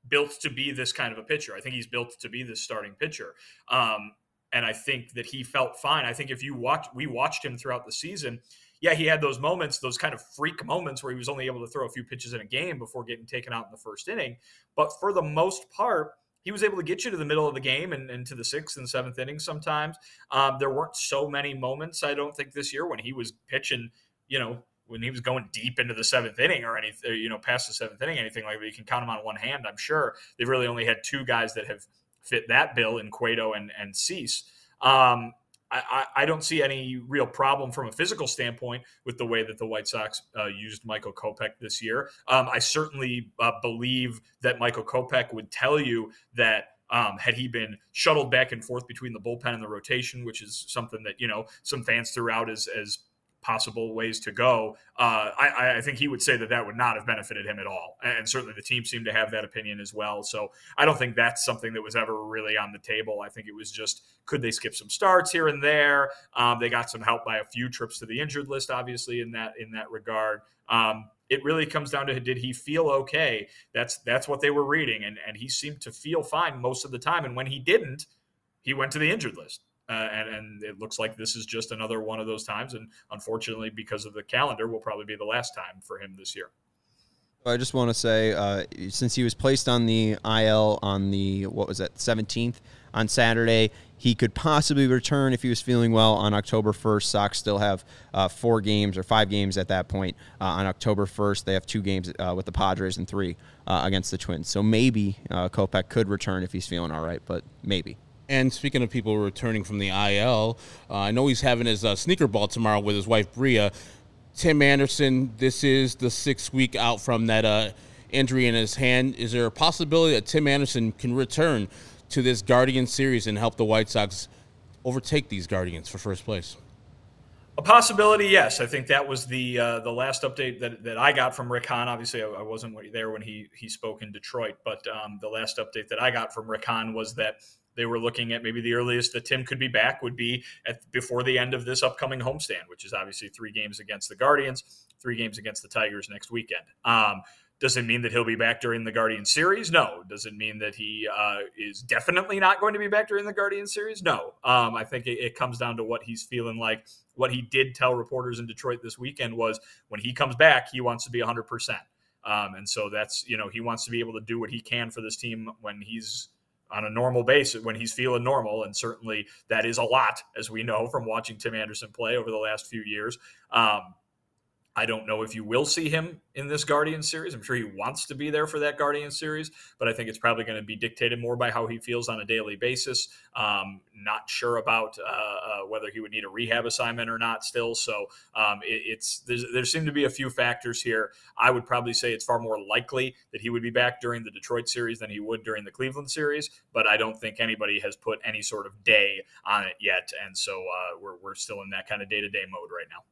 built to be this kind of a pitcher. I think he's built to be this starting pitcher. Um, and I think that he felt fine. I think if you watch, we watched him throughout the season. Yeah, he had those moments, those kind of freak moments where he was only able to throw a few pitches in a game before getting taken out in the first inning. But for the most part, he was able to get you to the middle of the game and, and to the sixth and seventh innings sometimes. Um, there weren't so many moments, I don't think, this year when he was pitching, you know, when he was going deep into the seventh inning or anything, you know, past the seventh inning, anything like that. You can count them on one hand, I'm sure. They've really only had two guys that have – fit that bill in Cueto and and Cease. Um, I, I, don't see any real problem from a physical standpoint with the way that the White Sox uh, used Michael Kopech this year. Um, I certainly uh, believe that Michael Kopech would tell you that um, had he been shuttled back and forth between the bullpen and the rotation, which is something that you know some fans threw out as as possible ways to go. Uh, I, I, think he would say that that would not have benefited him at all. And certainly the team seemed to have that opinion as well. So I don't think that's something that was ever really on the table. I think it was just could they skip some starts here and there? Um, they got some help by a few trips to the injured list, obviously in that in that regard. Um, it really comes down to did he feel okay? That's that's what they were reading, and and he seemed to feel fine most of the time. And when he didn't, he went to the injured list. Uh, and, and, it looks like this is just another one of those times. And unfortunately, because of the calendar, will probably be the last time for him this year. I just want to say, uh, since he was placed on the IL on the what was that 17th on Saturday, he could possibly return if he was feeling well on October 1st. Sox still have uh, four games or five games at that point uh, on October 1st. They have two games uh, with the Padres and three uh, against the Twins. So maybe uh, Kopech could return if he's feeling all right, but maybe. And speaking of people returning from the IL, uh, I know he's having his uh, sneaker ball tomorrow with his wife Bria. Tim Anderson, this is the sixth week out from that uh, injury in his hand. Is there a possibility that Tim Anderson can return to this Guardian series and help the White Sox overtake these Guardians for first place? A possibility, yes. I think that was the uh, the last update that, that I got from Rick Hahn. Obviously, I, I wasn't there when he he spoke in Detroit, but um, the last update that I got from Rick Hahn was that they were looking at maybe the earliest that Tim could be back would be at before the end of this upcoming homestand, which is obviously three games against the Guardians, three games against the Tigers next weekend. Um, does it mean that he'll be back during the Guardian series? No. Does it mean that he uh, is definitely not going to be back during the Guardian series? No. Um, I think it, it, comes down to what he's feeling like. What he did tell reporters in Detroit this weekend was when he comes back, he wants to be 100%. Um, and so that's, you know, he wants to be able to do what he can for this team when he's on a normal basis when he's feeling normal. And certainly that is a lot, as we know from watching Tim Anderson play over the last few years. Um, I don't know if you will see him in this Guardian series. I'm sure he wants to be there for that Guardian series, but I think it's probably going to be dictated more by how he feels on a daily basis. Um, not sure about uh, uh, whether he would need a rehab assignment or not still. So um, it, it's there seem to be a few factors here. I would probably say it's far more likely that he would be back during the Detroit series than he would during the Cleveland series, but I don't think anybody has put any sort of day on it yet, and so uh, we're we're still in that kind of day to day mode right now.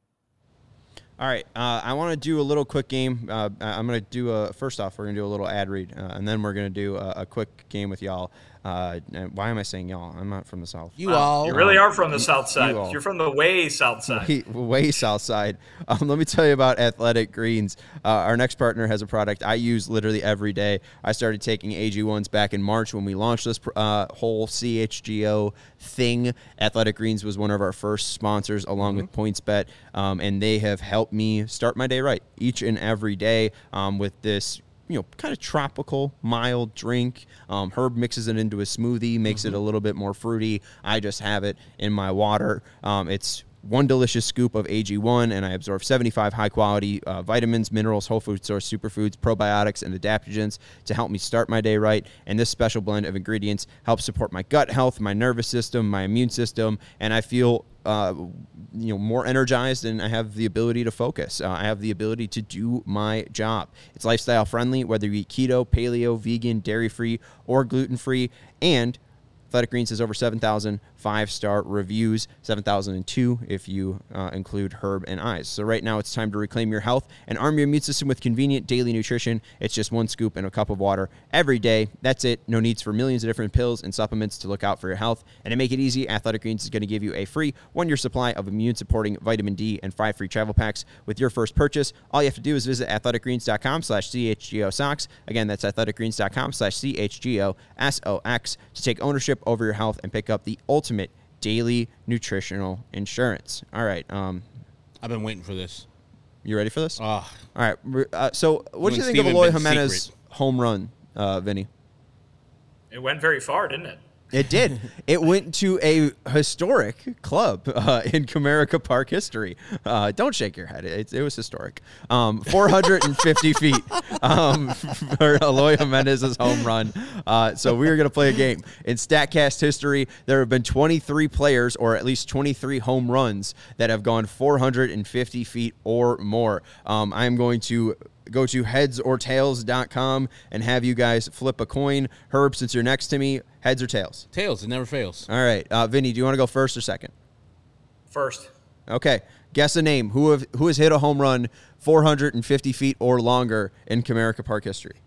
All right, uh, I want to do a little quick game. Uh, I'm going to do a first off, we're going to do a little ad read, uh, and then we're going to do a, a, quick game with y'all. Uh, why am I saying y'all? I'm not from the south. You all. You really are from the south side. You are from the way south side. Way, way south side. Um, let me tell you about Athletic Greens. Uh, our next partner has a product I use literally every day. I started taking AG1s back in March when we launched this uh, whole CHGO thing. Athletic Greens was one of our first sponsors, along mm-hmm. with PointsBet, um, and they have helped me start my day right each and every day um, with this you know, kind of tropical, mild drink. Um, Herb mixes it into a smoothie, makes mm-hmm. it a little bit more fruity. I just have it in my water. Um, it's one delicious scoop of AG1, and I absorb 75 high quality uh, vitamins, minerals, whole food source superfoods, probiotics, and adaptogens to help me start my day right. And this special blend of ingredients helps support my gut health, my nervous system, my immune system, and I feel uh, you know more energized and I have the ability to focus. Uh, I have the ability to do my job. It's lifestyle friendly, whether you eat keto, paleo, vegan, dairy free, or gluten free, and Athletic Greens has over 7,000 five star reviews, 7,002 if you uh, include Herb and Eyes. So, right now it's time to reclaim your health and arm your immune system with convenient daily nutrition. It's just one scoop and a cup of water every day. That's it. No needs for millions of different pills and supplements to look out for your health. And to make it easy, Athletic Greens is going to give you a free one year supply of immune supporting vitamin D and five free travel packs with your first purchase. All you have to do is visit athleticgreens.com slash CHGO SOX. Again, that's athleticgreens.com slash CHGO SOX to take ownership over your health and pick up the ultimate daily nutritional insurance. All right. Um, I've been waiting for this. you ready for this? Oh, All right. Uh, so, what do you and think of Steven Eloy been Jimenez secret. home run, uh, Vinnie? It went very far, didn't it? It did. it went to a historic club uh, in Comerica Park history. Uh, don't shake your head. It, it was historic. Um, 450 feet um, for Eloy Jimenez's home run. Uh, so we are going to play a game. In StatCast history, there have been 23 players, or at least 23 home runs, that have gone 450 feet or more. Um, I'm going to go to headsortails.com and have you guys flip a coin. Herb, since you're next to me, heads or tails? tails. It never fails. All right. Uh, Vinnie, do you want to go first or second? First, Okay. Guess a name. Who have who has hit a home run 450 feet or longer in Comerica Park history?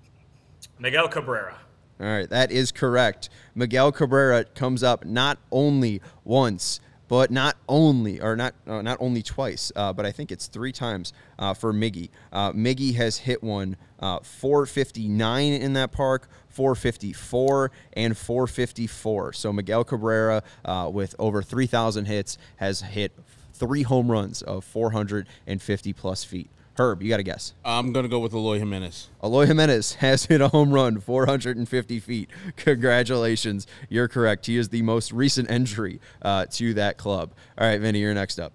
Miguel Cabrera. All right, that is correct. Miguel Cabrera comes up not only once, but not only, or not uh, not only twice, uh, but I think it's three times uh, for Miggy. Uh, Miggy has hit one uh, 459 in that park, 454, and 454. So Miguel Cabrera, with over 3,000 hits, has hit three home runs of 450 plus feet. Herb, you got to guess. I'm gonna go with Eloy Jimenez. Eloy Jimenez has hit a home run 450 feet. Congratulations. You're correct. He is the most recent entry uh, to that club. All right, Vinnie, you're next up.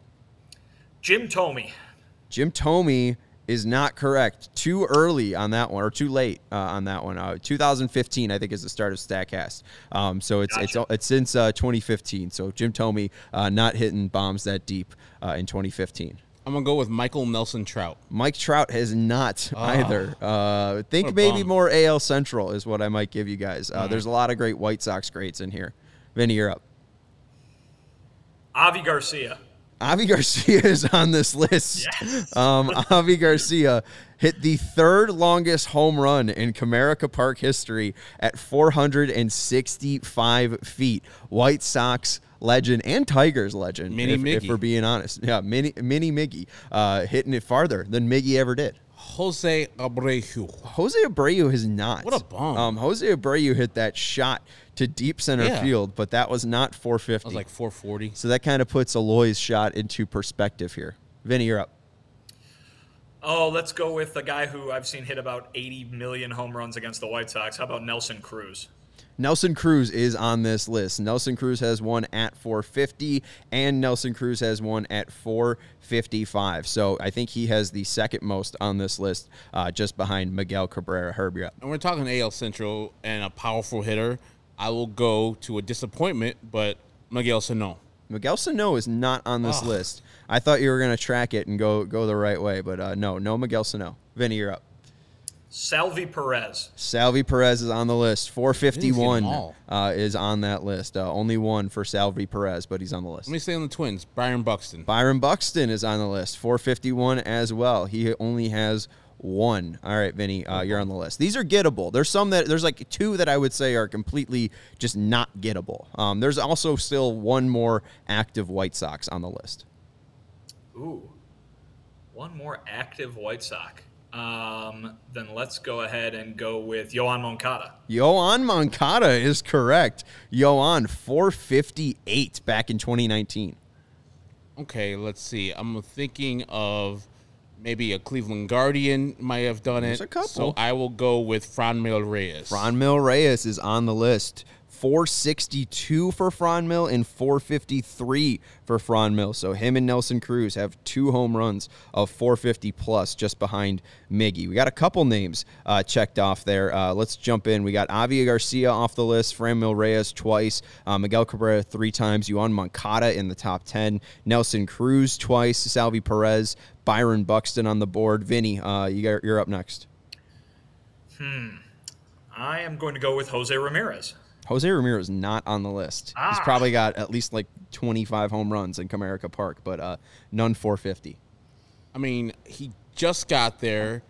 Jim Thome. Jim Thome is not correct. Too early on that one, or too late uh, on that one. Uh, 2015, I think, is the start of Statcast. Um, so it's Gotcha. it's it's since uh, 2015. So Jim Thome uh, not hitting bombs that deep uh, in 2015. I'm gonna go with Michael Nelson Trout. Mike Trout has not either. Uh, think maybe bum. more AL Central is what I might give you guys. Uh, There's a lot of great White Sox greats in here. Vinnie, you're up. Avi Garcia. Avi Garcia is on this list. Yes. Um, Avi Garcia hit the third longest home run in Comerica Park history at 465 feet. White Sox legend and Tigers legend, Mini if, if we're being honest. Yeah, mini mini Miggy uh, hitting it farther than Miggy ever did. Jose Abreu. Jose Abreu has not. What a bum. Um, Jose Abreu hit that shot to deep center Yeah. field, but that was not 450. I was like 440. so that kind of puts Eloy's shot into perspective here. Vinnie, you're up. Oh, let's go with the guy who I've seen hit about 80 million home runs against the White Sox. How about Nelson Cruz? Nelson Cruz is on this list. Nelson Cruz has one at 450, and Nelson Cruz has one at 455. So I think he has the second most on this list, uh, just behind Miguel Cabrera. Herb. And we're talking AL Central and a powerful hitter. I will go to a disappointment, but Miguel Sano. Miguel Sano is not on this Ugh. list. I thought you were going to track it and go go the right way, but uh, no, no Miguel Sano. Vinnie, you're up. Salvy Perez. Salvy Perez is on the list. 451 uh, is on that list. Uh, only one for Salvy Perez, but he's on the list. Let me stay on the Twins. Byron Buxton. Byron Buxton is on the list. 451 as well. He only has one. All right, Vinnie, uh, you're on the list. These are gettable. There's some that there's like two that I would say are completely just not gettable. Um, there's also still one more active White Sox on the list. Ooh, one more active White Sox. Um, then let's go ahead and go with Yoan Moncada. Yoan Moncada is correct. Yoan 458 back in 2019. Okay, let's see. I'm thinking of maybe a Cleveland Guardian might have done There's it. a couple. So I will go with Franmil Reyes. Franmil Reyes is on the list. 462 for Franmil and 453 for Franmil. So him and Nelson Cruz have two home runs of 450 plus just behind Miggy. We got a couple names uh, checked off there. Uh, let's jump in. We got Avi Garcia off the list, Franmil Reyes twice, uh, Miguel Cabrera three times, Yoan Moncada in the top 10, Nelson Cruz twice, Salvy Perez, Byron Buxton on the board. Vinnie, uh, you you're up next. Hmm. I am going to go with Jose Ramirez. Jose Ramirez not on the list. He's Ah. probably got at least like 25 home runs in Comerica Park, but uh, none 450. I mean, he just got there.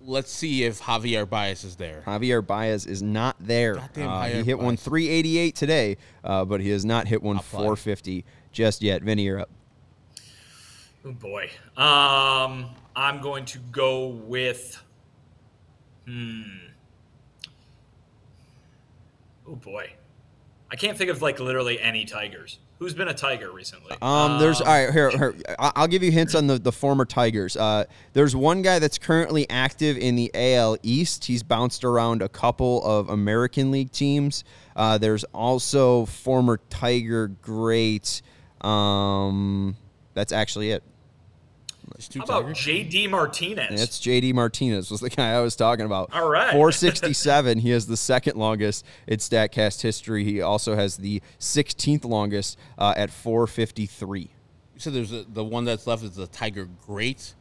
Let's see if Javier Baez is there. Javier Baez is not there. Uh, he Javier hit one 388 today, uh, but he has not hit one Top five. 450 just yet. Vinnie, you're up. Oh boy. Um, I'm going to go with. Hmm. Oh boy. I can't think of like literally any Tigers. Who's been a Tiger recently? Um, there's all right here. here I- I'll give you hints on the, the former Tigers. Uh, there's one guy that's currently active in the AL East. He's bounced around a couple of American League teams. Uh, there's also former Tiger great. Um, that's actually it. There's two How about Tigers. JD Martinez? That's JD Martinez was the guy I was talking about. All right. 467. he has the second longest in Statcast history. He also has the 16th longest uh, at 453. You said there's a, the one that's left is the Tiger Great,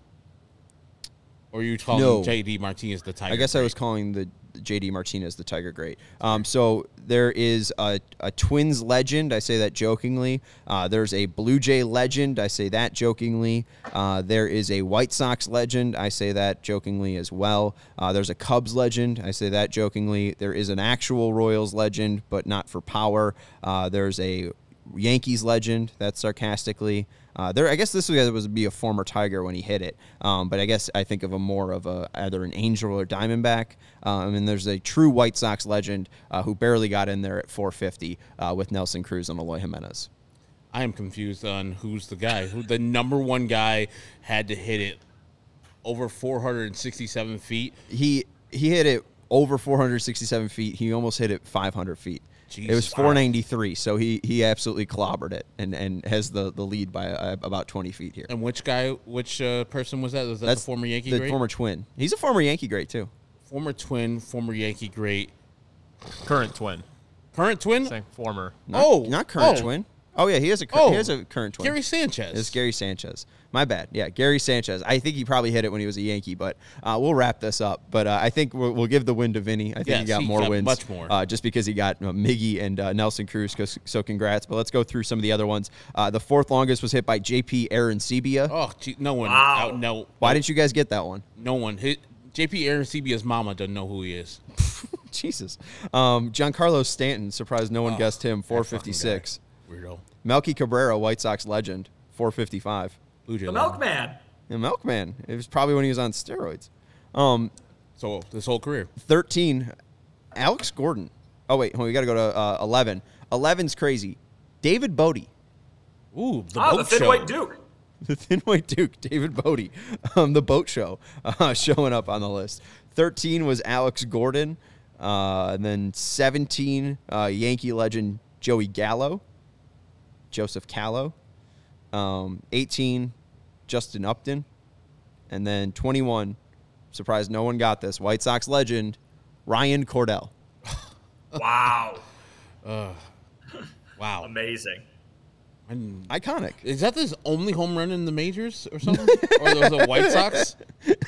or you calling No. JD Martinez the Tiger? I guess I was calling the JD Martinez the Tiger Great. Um, so there is a, a Twins legend. I say that jokingly. Uh, there's a Blue Jay legend. I say that jokingly. Uh, there is a White Sox legend. I say that jokingly as well. Uh, there's a Cubs legend. I say that jokingly. There is an actual Royals legend, but not for power. Uh, there's a Yankees legend. That's sarcastically. Uh, there, I guess this guy was be a former Tiger when he hit it, um, but I guess I think of a more of a either an Angel or Diamondback. Um, and there's a true White Sox legend uh, who barely got in there at 450 uh, with Nelson Cruz and Eloy Jimenez. I am confused on who's the guy. Who the number one guy had to hit it over 467 feet. He he hit it over 467 feet. He almost hit it 500 feet. It was 493, so he he absolutely clobbered it and, and has the, the lead by uh, about 20 feet here. And which guy, which uh, person was that? Was that That's the former Yankee the great? former twin. He's a former Yankee great too. former twin, former Yankee great, Current twin. current twin. Saying former. Not, Oh, not current oh. twin. Oh yeah, he has a cur- Oh, he has a current twin. Gary Sanchez. It's Gary Sanchez. My bad. Yeah, Gary Sanchez. I think he probably hit it when he was a Yankee, but uh, we'll wrap this up. But uh, I think we'll, we'll give the win to Vinnie. I think he got he more got wins, much more. uh, just because he got uh, Miggy and uh, Nelson Cruz. So congrats. But let's go through some of the other ones. Uh, the fourth longest was hit by JP Arencibia. Oh, gee, no one. Wow. out- no. Why didn't you guys get that one? No one. Hit, JP Arencibia's mama doesn't know who he is. Jesus. Um, Giancarlo Stanton. Surprised no one Oh, guessed him. 456. Guy. Weirdo. Melky Cabrera, White Sox legend. 455. Blue Jay the legend. Milkman. And Milkman. It was probably when he was on steroids. Um, So this whole career. 13, Alex Gordon. Oh, wait, hold on, we got to go to uh, 11. 11's crazy. David Bote, Ooh, the Ah, boat the Thin show. White Duke. the Thin White Duke, David Bote, um, the boat show, uh, showing up on the list. 13 was Alex Gordon. Uh, and then 17, uh, Yankee legend Joey Gallo, Joseph Gallo. Um, 18, Justin Upton. And then 21, surprised no one got this, White Sox legend Ryan Cordell. Wow. Wow. Amazing. And Iconic. is that his only home run in the majors or something? or those the White Sox?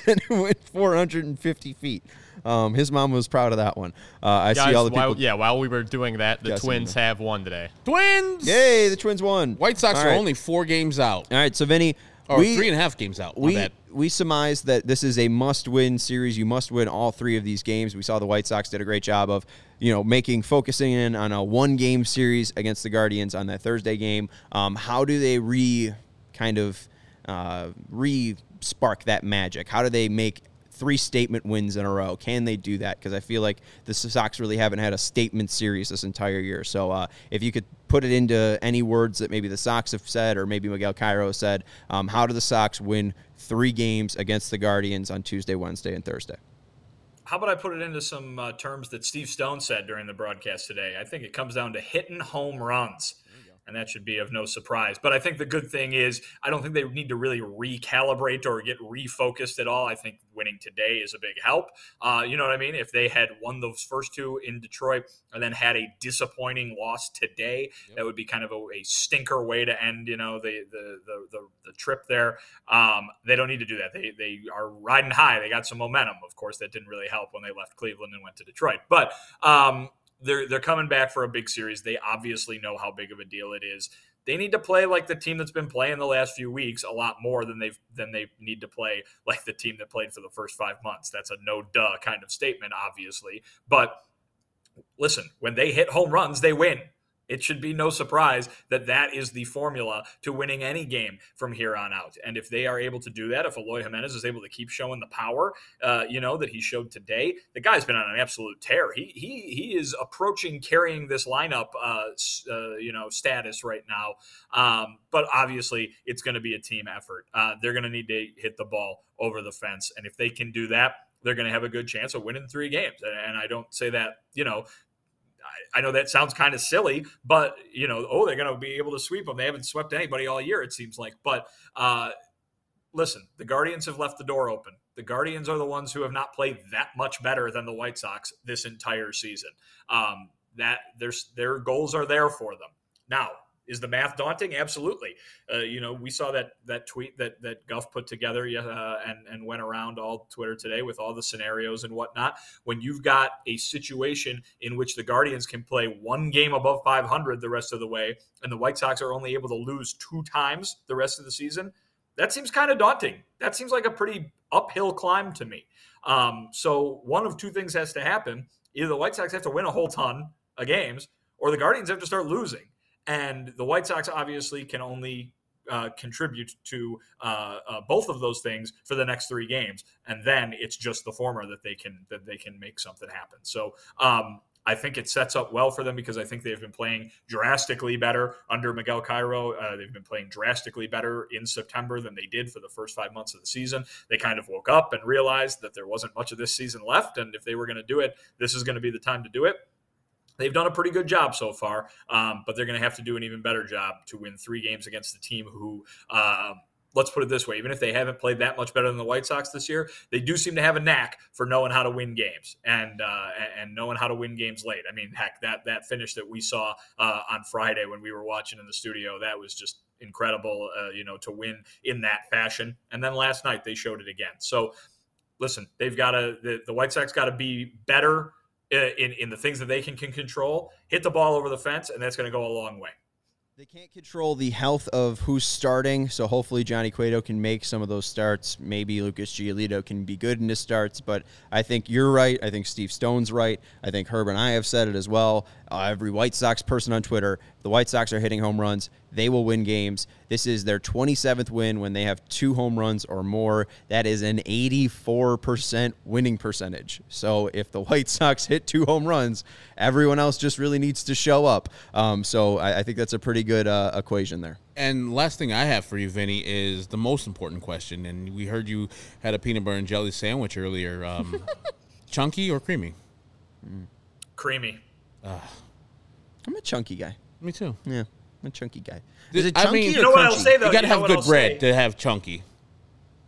and it went 450 feet. Um, his mom was proud of that one. Uh, I Guys, see all the while, people. yeah, while we were doing that, the Guessing Twins the- have won today. Twins. Yay, the Twins won. White Sox All are right. only four games out, All right, so Vinnie, or we, three and a half games out. We bad. we surmise that this is a must-win series. You must win all three of these games. We saw the White Sox did a great job of, you know, making focusing in on a one-game series against the Guardians on that Thursday game. Um, how do they re kind of uh, re spark that magic? How do they make three statement wins in a row? Can they do that? Because I feel like the Sox really haven't had a statement series this entire year. So uh, if you could put it into any words that maybe the Sox have said or maybe Miguel Cairo said, um, how do the Sox win three games against the Guardians on Tuesday, Wednesday, and Thursday? how about I put it into some uh, terms that Steve Stone said during the broadcast today? I think it comes down to hitting home runs and that should be of no surprise. But I think the good thing is I don't think they need to really recalibrate or get refocused at all. I think winning today is a big help. Uh, you know what I mean? If they had won those first two in Detroit and then had a disappointing loss today, yep. that would be kind of a, a, stinker way to end. You know the the the, the, the trip there. Um, they don't need to do that. They they are riding high. They got some momentum. Of course, that didn't really help when they left Cleveland and went to Detroit. But um, they're they're coming back for a big series. They obviously know how big of a deal it is. They need to play like the team that's been playing the last few weeks a lot more than they've than they need to play like the team that played for the first five months. That's a no duh kind of statement, obviously. But listen, when they hit home runs, they win. It should be no surprise that that is the formula to winning any game from here on out. And if they are able to do that, if Eloy Jimenez is able to keep showing the power, uh, you know, that he showed today, the guy's been on an absolute tear. He he he is approaching carrying this lineup, uh, uh, you know, status right now. Um, but obviously, it's going to be a team effort. Uh, they're going to need to hit the ball over the fence, and if they can do that, they're going to have a good chance of winning three games. And, I don't say that, you know, I know that sounds kind of silly, but you know, oh, they're going to be able to sweep them. They haven't swept anybody all year, it seems like. But uh, listen, the Guardians have left the door open. The Guardians are the ones who have not played that much better than the White Sox this entire season. Um, that their their goals are there for them. Now, is the math daunting? Absolutely. Uh, you know, we saw that that tweet that that Guff put together uh, and and went around all Twitter today with all the scenarios and whatnot. When you've got a situation in which the Guardians can play one game above 500 the rest of the way, and the White Sox are only able to lose two times the rest of the season, that seems kind of daunting. That seems like a pretty uphill climb to me. Um, so one of two things has to happen: either the White Sox have to win a whole ton of games, or the Guardians have to start losing. And the White Sox obviously can only uh, contribute to uh, uh, both of those things for the next three games, and then it's just the former that they can that they can make something happen. So um, I think it sets up well for them because I think they've been playing drastically better under Miguel Cairo. Uh, they've been playing drastically better in September than they did for the first five months of the season. They kind of woke up and realized that there wasn't much of this season left, and if they were going to do it, this is going to be the time to do it they've done a pretty good job so far, um, but they're going to have to do an even better job to win three games against the team who. Uh, let's put it this way: even if they haven't played that much better than the White Sox this year, they do seem to have a knack for knowing how to win games and uh, and knowing how to win games late. I mean, heck, that that finish that we saw uh, on Friday when we were watching in the studio, that was just incredible. Uh, you know, to win in that fashion, and then last night they showed it again. So, listen, they've got to the, the White Sox got to be better Uh, in, in the things that they can, can control, hit the ball over the fence, and that's going to go a long way. They can't control the health of who's starting, so hopefully Johnny Cueto can make some of those starts. Maybe Lucas Giolito can be good in his starts, but I think you're right. I think Steve Stone's right. I think Herb and I have said it as well. Uh, every White Sox person on Twitter, the White Sox are hitting home runs. They will win games. This is their 27th win when they have two home runs or more. That is an 84% winning percentage. So if the White Sox hit two home runs, everyone else just really needs to show up. Um, so I, I, think that's a pretty good uh, equation there. And last thing I have for you, Vinnie, is the most important question. And we heard you had a peanut butter and jelly sandwich earlier. Um, chunky or creamy? Mm. Creamy. Uh, I'm a chunky guy. Me too. Yeah. I'm a chunky guy. Is it chunky I mean, you know what I'll say though. You got to have good bread say? to have chunky.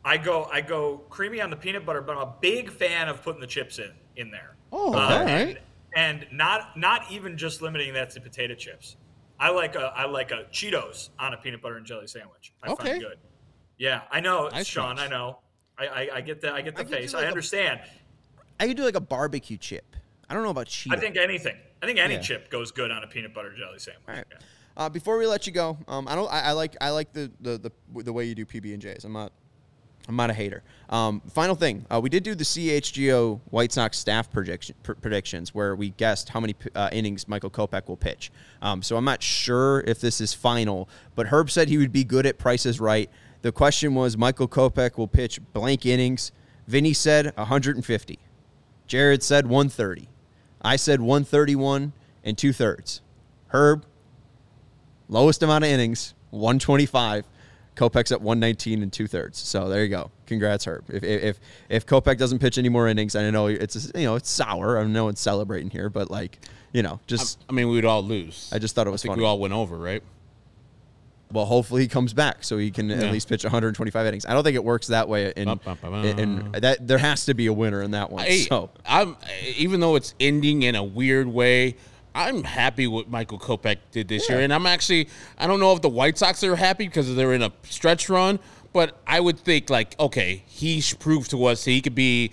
I go I go creamy on the peanut butter, but I'm a big fan of putting the chips in in there. Oh, uh, all right. And, and not not even just limiting that to potato chips. I like a I like a Cheetos on a peanut butter and jelly sandwich. I okay. find good. Yeah, I know, nice Sean. I know. I, I, I, get the I get the I face. Like I understand. A, I could do like a barbecue chip. I don't know about Cheetos. I think anything. I think any yeah. chip goes good on a peanut butter jelly sandwich. All right. Yeah. Uh, before we let you go, um, I don't. I, I, like. I like the, the the the way you do PB and J's. I'm not. I'm not a hater. Um, final thing, uh, we did do the CHGO White Sox staff prediction, pr- predictions where we guessed how many uh, innings Michael Kopech will pitch. Um, so I'm not sure if this is final, but Herb said he would be good at prices right. The question was Michael Kopech will pitch blank innings. Vinnie said 150. Jared said 130. I said 131 and two thirds. Herb, lowest amount of innings, 125. Kopech's at 119 and two thirds. So there you go. Congrats, Herb. If if if Kopech doesn't pitch any more innings, I know it's you know it's sour. I know it's celebrating here, but like you know, just I mean, we would all lose. I just thought it was I think funny. we all went over, right? Well, hopefully he comes back so he can Yeah. at least pitch 125 innings. I don't think it works that way. In, in that there has to be a winner in that one. So I'm even though it's ending in a weird way. I'm happy what Michael Kopech did this year, and I'm actually I don't know if the White Sox are happy because they're in a stretch run, but I would think like okay, he proved to us he could be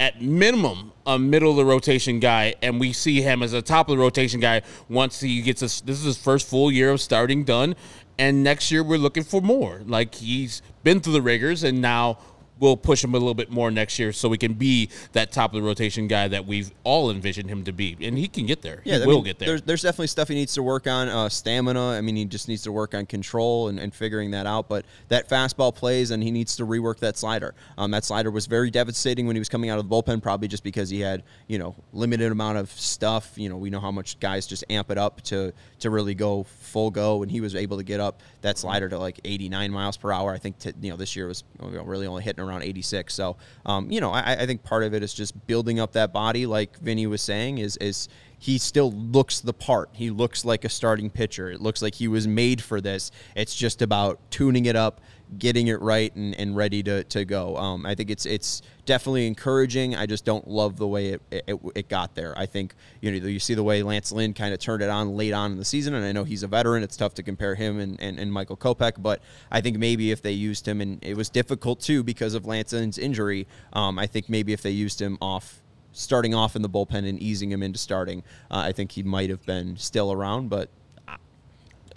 at minimum a middle of the rotation guy, and we see him as a top of the rotation guy once he gets us. This is his first full year of starting done, and next year we're looking for more. Like he's been through the rigors, and now we'll push him a little bit more next year so we can be that top of the rotation guy that we've all envisioned him to be, and he can get there. Yeah, he will mean, get there. There's, there's definitely stuff he needs to work on. Uh, stamina. I mean, he just needs to work on control and, and figuring that out. But that fastball plays, and he needs to rework that slider. Um, that slider was very devastating when he was coming out of the bullpen, probably just because he had you know limited amount of stuff. You know, we know how much guys just amp it up to to really go full go, and he was able to get up that slider to like 89 miles per hour. I think t- you know this year was you know, really only hitting around 86. So um, you know, I, I think part of it is just building up that body, like Vinnie was saying, is is he still looks the part. He looks like a starting pitcher. It looks like he was made for this. It's just about tuning it up, getting it right, and, and ready to, to go. Um, I think it's it's definitely encouraging. I just don't love the way it, it, it got there. I think you know you see the way Lance Lynn kind of turned it on late on in the season, and I know he's a veteran. It's tough to compare him and, and, and Michael Kopech, but I think maybe if they used him, and it was difficult too because of Lance Lynn's injury. Um, I think maybe if they used him off starting off in the bullpen and easing him into starting, uh, I think he might have been still around, but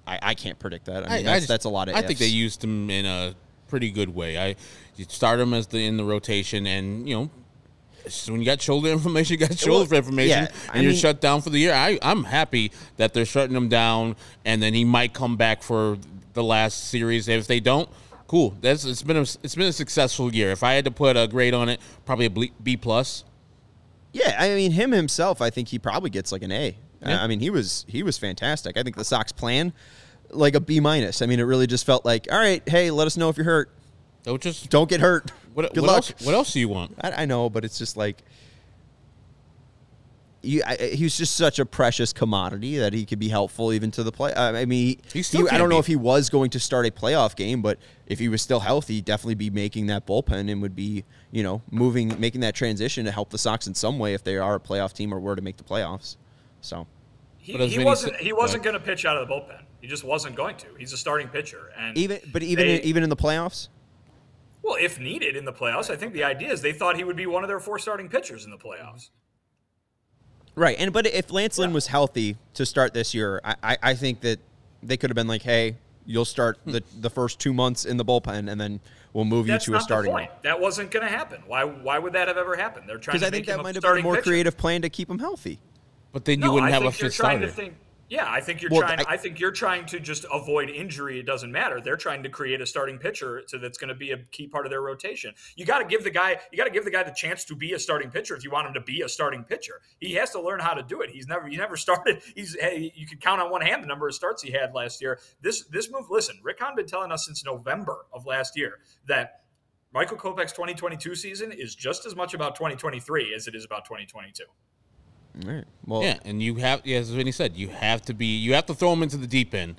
I, I can't predict that. I mean, that's, just- that's a lot of. I think they used him in a pretty good way. I you start him as the in the rotation, and you know. When you got shoulder inflammation, you got shoulder Well, inflammation, yeah, I and you're mean- shut down for the year. I, I'm happy that they're shutting him down, and then he might come back for the last series. If they don't, cool. That's it's been a it's been a successful year. If I had to put a grade on it, probably a B plus. Yeah, I mean him himself. I think he probably gets like an A. I Yeah. I mean he was he was fantastic. I think the Sox plan like a B minus. I mean it really just felt like all right, hey, let us know if you're hurt. Was just Don't get hurt. what, Good what luck. else? What else do you want? I, I know, but it's just like you, I, he was just such a precious commodity that he could be helpful even to the play. I mean, He still I don't know if he was going to start a playoff game, but if he was still healthy, he'd definitely be making that bullpen and would be, you know, moving, making that transition to help the Sox in some way if they are a playoff team or were to make the playoffs. So, He, he wasn't. He wasn't going to pitch out of the bullpen. He just wasn't going to. He's a starting pitcher, and even, but even they- in, even in the playoffs, well, if needed in the playoffs, I think the idea is they thought he would be one of their four starting pitchers in the playoffs. Right, and but if Lance Lynn was healthy to start this year, I, I, I think that they could have been like, "Hey, you'll start hmm. the the first two months in the bullpen, and then we'll move you That's to a starting." point. That wasn't going to happen. Why? Why would that have ever happened? They're trying Because to I think that might have been a more pitcher. creative plan to keep him healthy. But then No, you wouldn't I have a fifth trying starter. to think. Yeah, I think you're Well, trying. I- I, think you're trying to just avoid injury. It doesn't matter. They're trying to create a starting pitcher, so that's going to be a key part of their rotation. You got to give the guy. You got to give the guy the chance to be a starting pitcher if you want him to be a starting pitcher. He has to learn how to do it. He's never. He never started. He's. Hey, you can count on one hand the number of starts he had last year. This this move. Listen, Rick Hahn been telling us since November of last year that. Michael Kopech's 2022 season is just as much about 2023 as it is about 2022. Right. Well, Yeah, and you have, yeah, as Vinnie said, you have to be, you have to throw him into the deep end.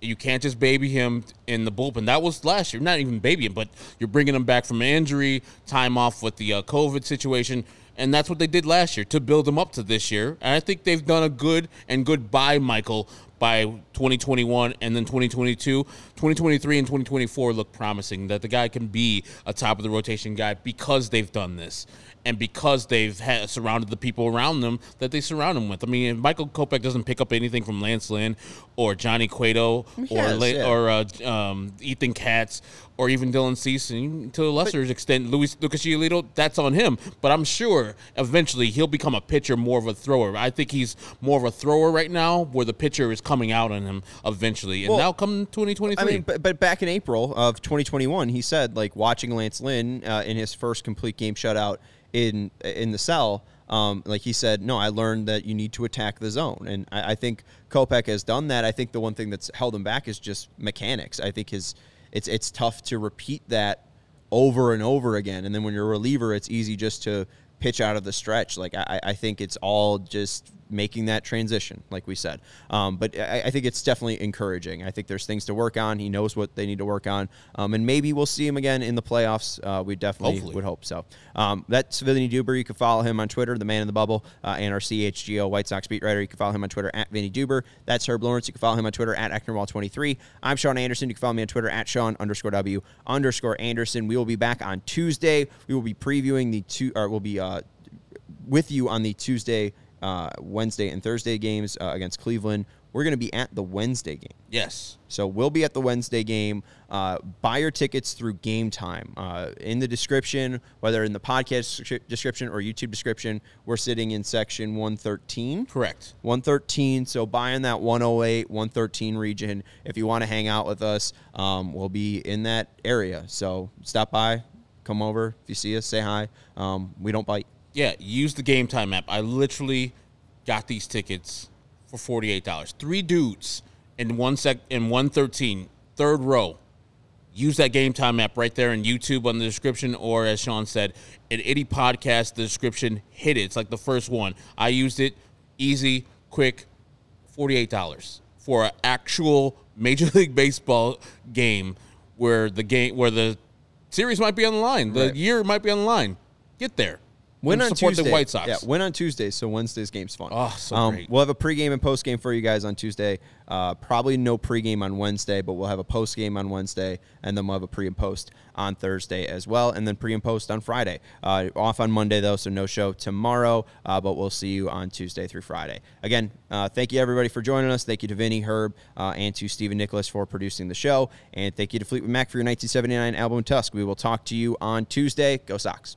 You can't just baby him in the bullpen. That was last year. Not even baby him, but you're bringing him back from injury, time off with the uh, COVID situation, and that's what they did last year to build him up to this year. And I think they've done a good and goodbye, Michael, by 2021 and then 2022. 2023 and 2024 look promising that the guy can be a top of the rotation guy because they've done this and because they've had, surrounded the people around them that they surround him with. I mean, if Michael Kopech doesn't pick up anything from Lance Lynn or Johnny Cueto He or La- yeah. or uh, um, Ethan Katz or even Dylan Cease, and to a lesser extent, Luis Lucas Giolito, that's on him. But I'm sure eventually he'll become a pitcher, more of a thrower. I think he's more of a thrower right now, where the pitcher is coming out on him eventually. And Well, now come 2023. I mean, but, but back in April of 2021, he said like watching Lance Lynn uh, in his first complete game shutout in in the cell. Um, like he said, no, I learned that you need to attack the zone, and I, I think Kopech has done that. I think the one thing that's held him back is just mechanics. I think his it's it's tough to repeat that over and over again. And then when you're a reliever, it's easy just to pitch out of the stretch. Like I, I think it's all just making that transition, like we said. Um, but I, I, think it's definitely encouraging. I think there's things to work on. He knows what they need to work on, um, and maybe we'll see him again in the playoffs. Uh, we definitely Hopefully. would hope so. Um, that's Vinnie Duber. You can follow him on Twitter, the man in the bubble, uh, and our CHGO White Sox beat writer. You can follow him on Twitter at Vinnie Duber. That's Herb Lawrence. You can follow him on Twitter at Ecknerwall23. I'm Sean Anderson. You can follow me on Twitter at Sean underscore W underscore Anderson. We will be back on Tuesday. We will be previewing the two, or we'll be uh, with you on the Tuesday uh, Wednesday and Thursday games uh, against Cleveland. We're going to be at the Wednesday game. Yes. So we'll be at the Wednesday game. Uh, buy your tickets through Game Time. Uh, in the description, whether in the podcast description or YouTube description, we're sitting in section 113. Correct. 113. So buy in that 108, 113 region. If you want to hang out with us, um, we'll be in that area. So stop by, come over. If you see us, say hi. Um, we don't bite. Yeah, use the Game Time app. I literally got these tickets for forty eight dollars. Three dudes in one sec in one thirteen, third row. Use that Game Time app right there in YouTube on the description, or as Sean said, in any Podcast. The description hit it. It's like the first one. I used it. Easy, quick. Forty eight dollars for an actual Major League Baseball game where the game where the series might be on the line, the right. year might be on the line. Get there. Win on support Tuesday. the White Sox. Yeah, win on Tuesday, so Wednesday's game's fun. Oh, so um, great. We'll have a pregame and postgame for you guys on Tuesday. Uh, probably no pregame on Wednesday, but we'll have a postgame on Wednesday, and then we'll have a pre and post on Thursday as well, and then pre and post on Friday. Uh, off on Monday though, so no show tomorrow, uh, but we'll see you on Tuesday through Friday. Again, uh, thank you everybody for joining us. Thank you to Vinnie, Herb, uh, and to Stephen Nicholas for producing the show, and thank you to Fleetwood Mac for your 1979 album Tusk. We will talk to you on Tuesday. Go Sox.